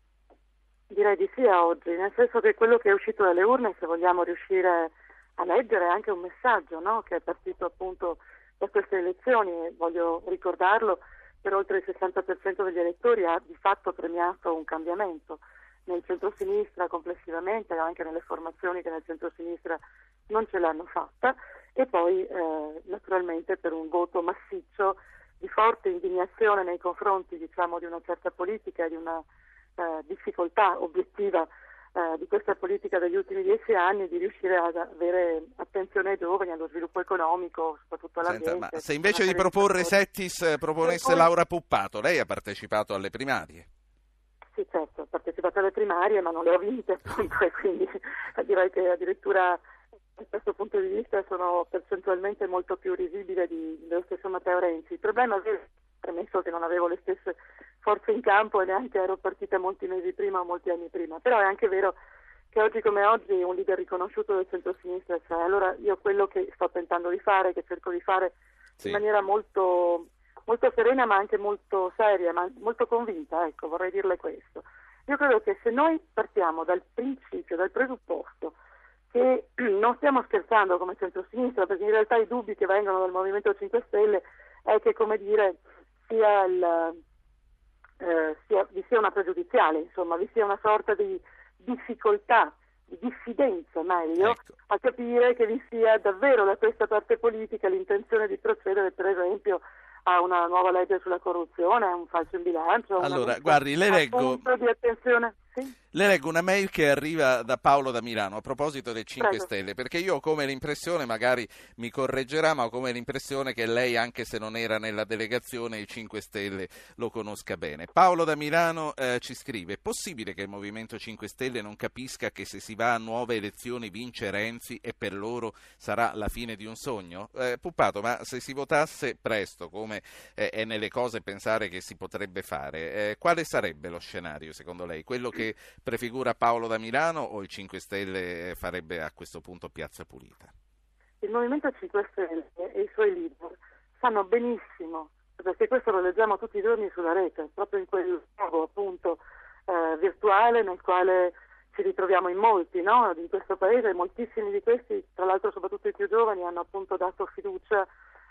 Direi di sì a oggi, nel senso che quello che è uscito dalle urne, se vogliamo riuscire a leggere, è anche un messaggio no? che è partito appunto da queste elezioni, voglio ricordarlo, per oltre il 60% degli elettori ha di fatto premiato un cambiamento. Nel centro-sinistra complessivamente, anche nelle formazioni che nel centro-sinistra non ce l'hanno fatta. E poi eh, naturalmente per un voto massiccio di forte indignazione nei confronti diciamo, di una certa politica e di una eh, difficoltà obiettiva eh, di questa politica degli ultimi dieci anni di riuscire ad avere attenzione ai giovani, allo sviluppo economico, soprattutto all'ambiente. Senta, ma se invece di proporre Settis eh, proponesse poi... Laura Puppato, lei ha partecipato alle primarie? Sì, certo, ho partecipato alle primarie ma non le ho vinte appunto e quindi direi che addirittura da questo punto di vista sono percentualmente molto più risibile di, dello stesso Matteo Renzi. Il problema è premesso che non avevo le stesse forze in campo e neanche ero partita molti mesi prima o molti anni prima, però è anche vero che oggi come oggi un leader riconosciuto del centro-sinistra c'è. Allora io quello che sto tentando di fare, che cerco di fare sì. in maniera molto, molto serena ma anche molto seria, ma molto convinta, ecco, vorrei dirle questo. Io credo che se noi partiamo dal principio, dal presupposto che non stiamo scherzando come centro-sinistra, perché in realtà i dubbi che vengono dal Movimento 5 Stelle è che, come dire, sia il, eh, sia, vi sia una pregiudiziale, insomma, vi sia una sorta di difficoltà, di diffidenza meglio, ecco. a capire che vi sia davvero da questa parte politica l'intenzione di procedere, per esempio, a una nuova legge sulla corruzione, a un falso in bilancio. Allora, guardi, le leggo. Di attenzione. Sì? Le leggo una mail che arriva da Paolo da Milano a proposito dei 5 Prego. Stelle, perché io ho come l'impressione, magari mi correggerà, ma ho come l'impressione che lei, anche se non era nella delegazione, i 5 Stelle lo conosca bene. Paolo da Milano eh, ci scrive: è possibile che il Movimento 5 Stelle non capisca che se si va a nuove elezioni vince Renzi e per loro sarà la fine di un sogno? Eh, Puppato, ma se si votasse presto, come eh, è nelle cose pensare che si potrebbe fare, eh, quale sarebbe lo scenario secondo lei? Quello che prefigura Paolo da Milano o il 5 Stelle farebbe a questo punto piazza pulita? Il Movimento 5 Stelle e i suoi leader sanno benissimo, perché questo lo leggiamo tutti i giorni sulla rete, proprio in quel luogo appunto eh, virtuale nel quale ci ritroviamo in molti no? in questo paese, moltissimi di questi, tra l'altro soprattutto i più giovani, hanno appunto dato fiducia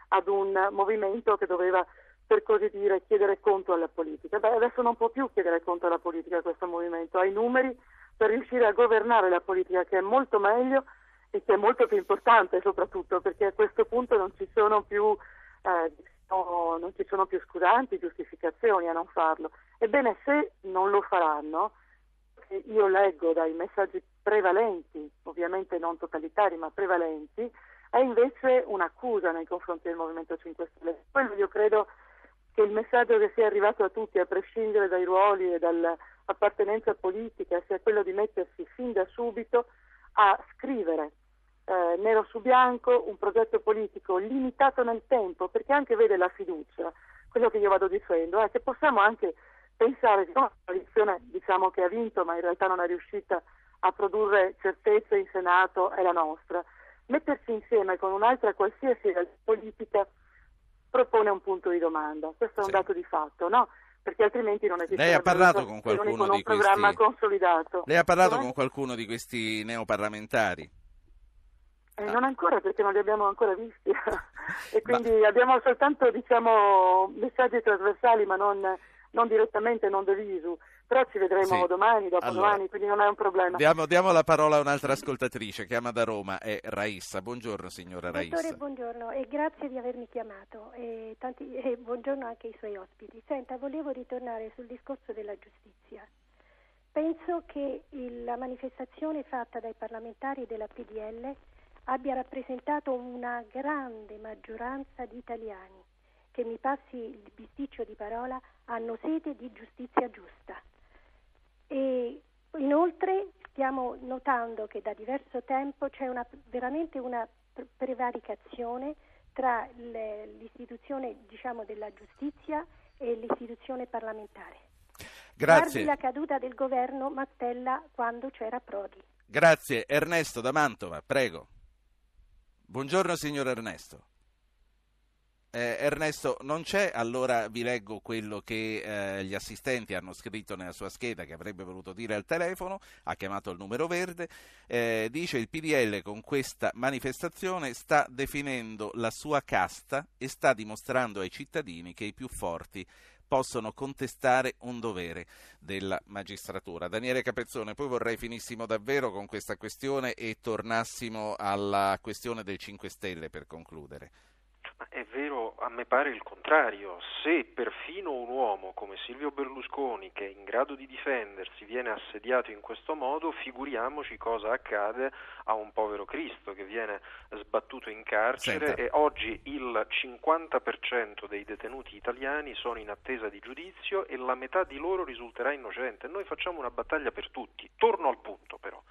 ad un movimento che doveva per così dire, chiedere conto alla politica. Beh, adesso non può più chiedere conto alla politica questo movimento, ha i numeri per riuscire a governare la politica, che è molto meglio e che è molto più importante soprattutto, perché a questo punto non ci sono più, eh, no, non ci sono più scusanti, giustificazioni a non farlo. Ebbene, se non lo faranno, io leggo dai messaggi prevalenti, ovviamente non totalitari, ma prevalenti, è invece un'accusa nei confronti del Movimento 5 Stelle. Quello io credo che il messaggio che sia arrivato a tutti, a prescindere dai ruoli e dall'appartenenza politica, sia quello di mettersi fin da subito a scrivere eh, nero su bianco un progetto politico limitato nel tempo, perché anche vede la fiducia, quello che io vado dicendo, è che possiamo anche pensare che una coalizione diciamo, che ha vinto ma in realtà non è riuscita a produrre certezze in Senato è la nostra. Mettersi insieme con un'altra qualsiasi politica propone un punto di domanda. Questo è un sì. dato di fatto, no? Perché altrimenti non esiste Lei ha parlato con qualcuno con un di programma questi... consolidato. Lei ha parlato Come? con qualcuno di questi neoparlamentari? Eh, ah. Non ancora perché non li abbiamo ancora visti e quindi ma... abbiamo soltanto diciamo, messaggi trasversali ma non, non direttamente, non de visu però ci vedremo sì. domani, dopodomani, allora, quindi non è un problema. Diamo, diamo, la parola a un'altra ascoltatrice, chiama da Roma, è Raissa. Buongiorno signora Raissa. Dottore, buongiorno e grazie di avermi chiamato e, tanti, e buongiorno anche ai suoi ospiti. Senta, volevo ritornare sul discorso della giustizia. Penso che il, la manifestazione fatta dai parlamentari della PDL abbia rappresentato una grande maggioranza di italiani che mi passi il bisticcio di parola, hanno sete di giustizia giusta. E inoltre stiamo notando che da diverso tempo c'è una, veramente una prevaricazione tra l'istituzione diciamo, della giustizia e l'istituzione parlamentare. Grazie. Guardi la caduta del governo Mastella quando c'era Prodi. Grazie. Ernesto da Mantova, prego. Buongiorno signor Ernesto. Eh, Ernesto, non c'è, allora vi leggo quello che eh, gli assistenti hanno scritto nella sua scheda che avrebbe voluto dire al telefono, ha chiamato il numero verde, eh, dice il PDL con questa manifestazione sta definendo la sua casta e sta dimostrando ai cittadini che i più forti possono contestare un dovere della magistratura. Daniele Capezzone, poi vorrei finissimo davvero con questa questione e tornassimo alla questione del 5 Stelle per concludere. È a me pare il contrario. Se perfino un uomo come Silvio Berlusconi, che è in grado di difendersi, viene assediato in questo modo, figuriamoci cosa accade a un povero Cristo che viene sbattuto in carcere Senta. e oggi il 50% dei detenuti italiani sono in attesa di giudizio e la metà di loro risulterà innocente. Noi facciamo una battaglia per tutti. Torno al punto però.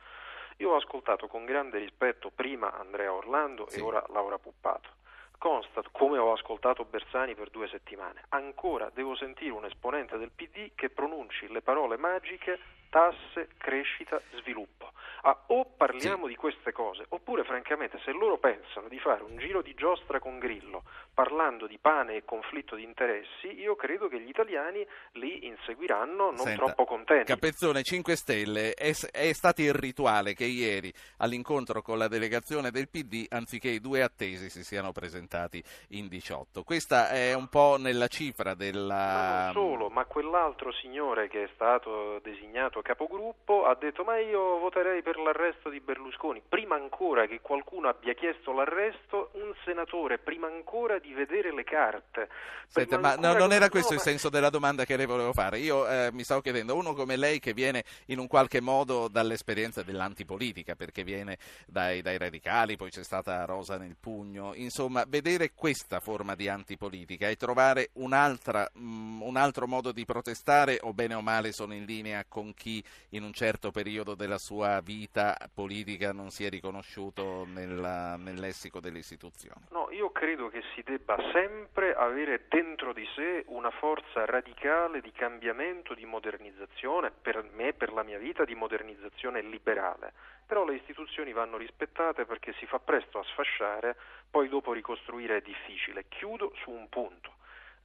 Io ho ascoltato con grande rispetto prima Andrea Orlando sì. e ora Laura Puppato consta, come ho ascoltato Bersani per due settimane, ancora devo sentire un esponente del PD che pronunci le parole magiche tasse, crescita, sviluppo. Ah, o parliamo sì. di queste cose, oppure francamente se loro pensano di fare un giro di giostra con Grillo parlando di pane e conflitto di interessi, io credo che gli italiani li inseguiranno non Senta, troppo contenti. Capezzone 5 Stelle, è, è stato il rituale che ieri all'incontro con la delegazione del PD, anziché i due attesi, si siano presentati in 18. Questa è un po' nella cifra della... Non solo, ma quell'altro signore che è stato designato capogruppo ha detto ma io voterei per l'arresto di Berlusconi. Prima ancora che qualcuno abbia chiesto l'arresto, un senatore, prima ancora di vedere le carte. Senta, ma no, non era questo il senso della domanda che le volevo fare. Io eh, mi stavo chiedendo, uno come lei che viene in un qualche modo dall'esperienza dell'antipolitica, perché viene dai, dai radicali, poi c'è stata Rosa nel pugno, insomma, vedere questa forma di antipolitica e trovare mm, un altro modo di protestare o bene o male sono in linea con chi in un certo periodo della sua vita politica non si è riconosciuto nella, nel lessico delle istituzioni? No, io credo che si debba sempre avere dentro di sé una forza radicale di cambiamento, di modernizzazione, per me, per la mia vita, di modernizzazione liberale. Però le istituzioni vanno rispettate perché si fa presto a sfasciare, poi dopo ricostruire è difficile. Chiudo su un punto.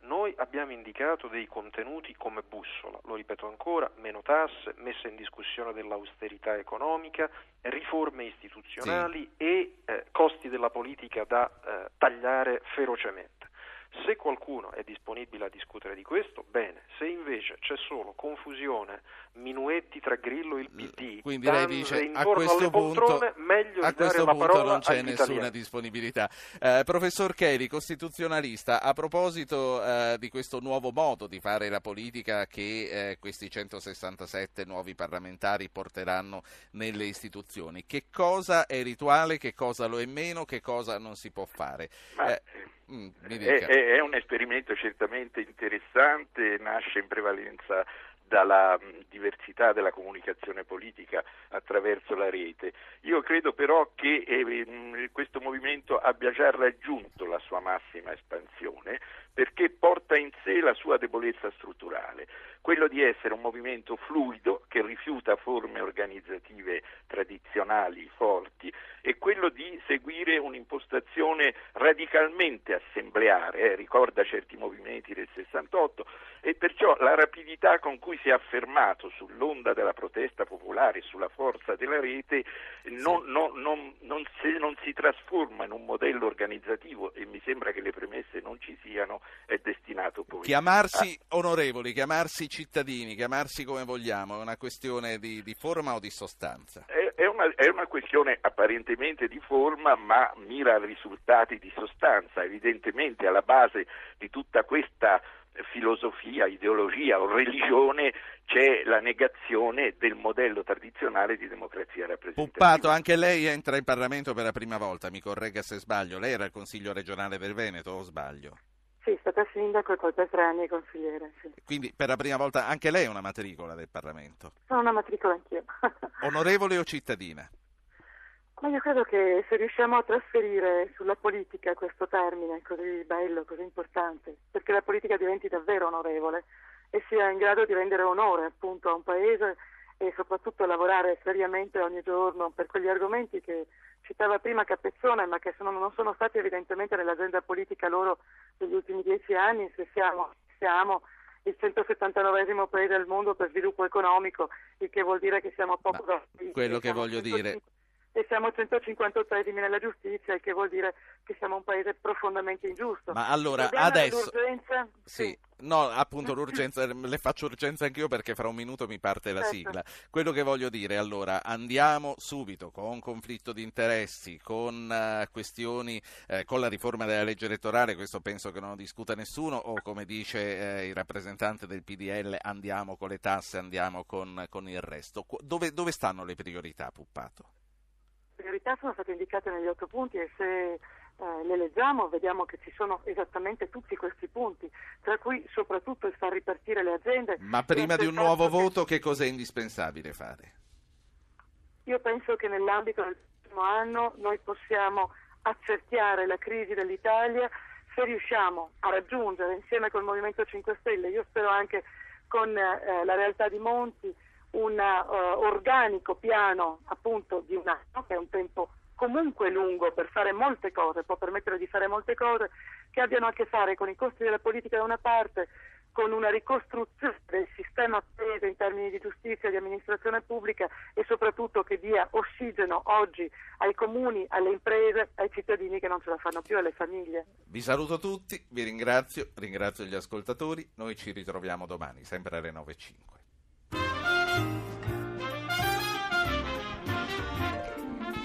Noi abbiamo indicato dei contenuti come bussola, lo ripeto ancora, meno tasse, messa in discussione dell'austerità economica, riforme istituzionali sì. e eh, costi della politica da eh, tagliare ferocemente. Se qualcuno è disponibile a discutere di questo, bene. Se invece c'è solo confusione, minuetti tra Grillo e il PD, quindi lei dice a questo punto, a questo punto non c'è nessuna disponibilità. Eh, professor Cheri, costituzionalista, a proposito eh, di questo nuovo modo di fare la politica che eh, questi 167 nuovi parlamentari porteranno nelle istituzioni, che cosa è rituale, che cosa lo è meno, che cosa non si può fare? Ma... Mm, è, è, un esperimento certamente interessante, nasce in prevalenza dalla mm, diversità della comunicazione politica attraverso la rete. Io credo però che eh, questo movimento abbia già raggiunto la sua massima espansione perché porta in sé la sua debolezza strutturale, quello di essere un movimento fluido che rifiuta forme organizzative tradizionali forti e quello di seguire un'impostazione radicalmente assembleare, eh, ricorda certi movimenti del 68 e perciò la rapidità con cui si è affermato sull'onda della protesta popolare, sulla forza della rete, non, non, non, non si, si trasforma in un modello organizzativo e mi sembra che le premesse non ci siano è destinato poi. Chiamarsi a... onorevoli, chiamarsi cittadini, chiamarsi come vogliamo, è una questione di, di forma o di sostanza? È, è, una, è, una, questione apparentemente di forma, ma mira a risultati di sostanza. Evidentemente alla base di tutta questa filosofia, ideologia o religione c'è la negazione del modello tradizionale di democrazia rappresentativa. Puppato, anche lei entra in Parlamento per la prima volta, mi corregga se sbaglio. Lei era il Consiglio regionale del Veneto o sbaglio? Stata sindaco e poi per tre anni consigliere. Sì. Quindi per la prima volta anche lei è una matricola del Parlamento? Sono una matricola anch'io. Onorevole o cittadina? Ma io credo che se riusciamo a trasferire sulla politica questo termine così bello, così importante, perché la politica diventi davvero onorevole e sia in grado di rendere onore appunto a un paese e soprattutto lavorare seriamente ogni giorno per quegli argomenti che citava prima Capezzone, ma che sono, non sono stati evidentemente nell'agenda politica loro degli ultimi dieci anni, se siamo, siamo il 179 paese al mondo per sviluppo economico, il che vuol dire che siamo poco da... Quello che voglio 150, dire... E siamo 158 nella giustizia, il che vuol dire che siamo un paese profondamente ingiusto. Ma allora, adesso... Sì. sì. No, appunto l'urgenza, le faccio urgenza anch'io perché fra un minuto mi parte la certo. sigla. Quello che voglio dire, allora, andiamo subito con conflitto di interessi, con uh, questioni, uh, con la riforma della legge elettorale, questo penso che non lo discuta nessuno, o come dice uh, il rappresentante del PDL, andiamo con le tasse, andiamo con, con il resto. Dove, dove stanno le priorità, Puppato? Priorità sono state indicate negli otto punti e se eh, le leggiamo vediamo che ci sono esattamente tutti questi punti, tra cui soprattutto il far ripartire le aziende. Ma prima di un nuovo che... voto che cosa è indispensabile fare? Io penso che nell'ambito del prossimo anno noi possiamo accerchiare la crisi dell'Italia se riusciamo a raggiungere insieme col Movimento 5 Stelle, io spero anche con eh, la realtà di Monti, un uh, organico piano appunto di un anno, che è un tempo comunque lungo per fare molte cose, può permettere di fare molte cose che abbiano a che fare con i costi della politica da una parte, con una ricostruzione del sistema paese in termini di giustizia e di amministrazione pubblica e soprattutto che dia ossigeno oggi ai comuni, alle imprese, ai cittadini che non ce la fanno più, alle famiglie. Vi saluto tutti, vi ringrazio, ringrazio gli ascoltatori, noi ci ritroviamo domani, sempre alle 9.05.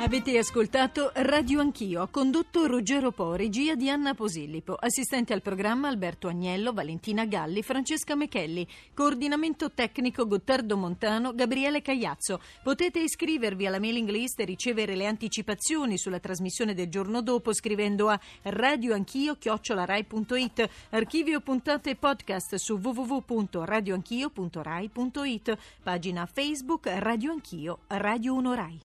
Avete ascoltato Radio Anch'io, condotto Ruggero Po, regia di Anna Posillipo, assistente al programma Alberto Agnello, Valentina Galli, Francesca Mechelli, coordinamento tecnico Gottardo Montano, Gabriele Cagliazzo. Potete iscrivervi alla mailing list e ricevere le anticipazioni sulla trasmissione del giorno dopo scrivendo a radioanchio-rai.it, archivio puntate podcast su www.radioanchio.rai.it, pagina Facebook Radio Anch'io, Radio 1 Rai.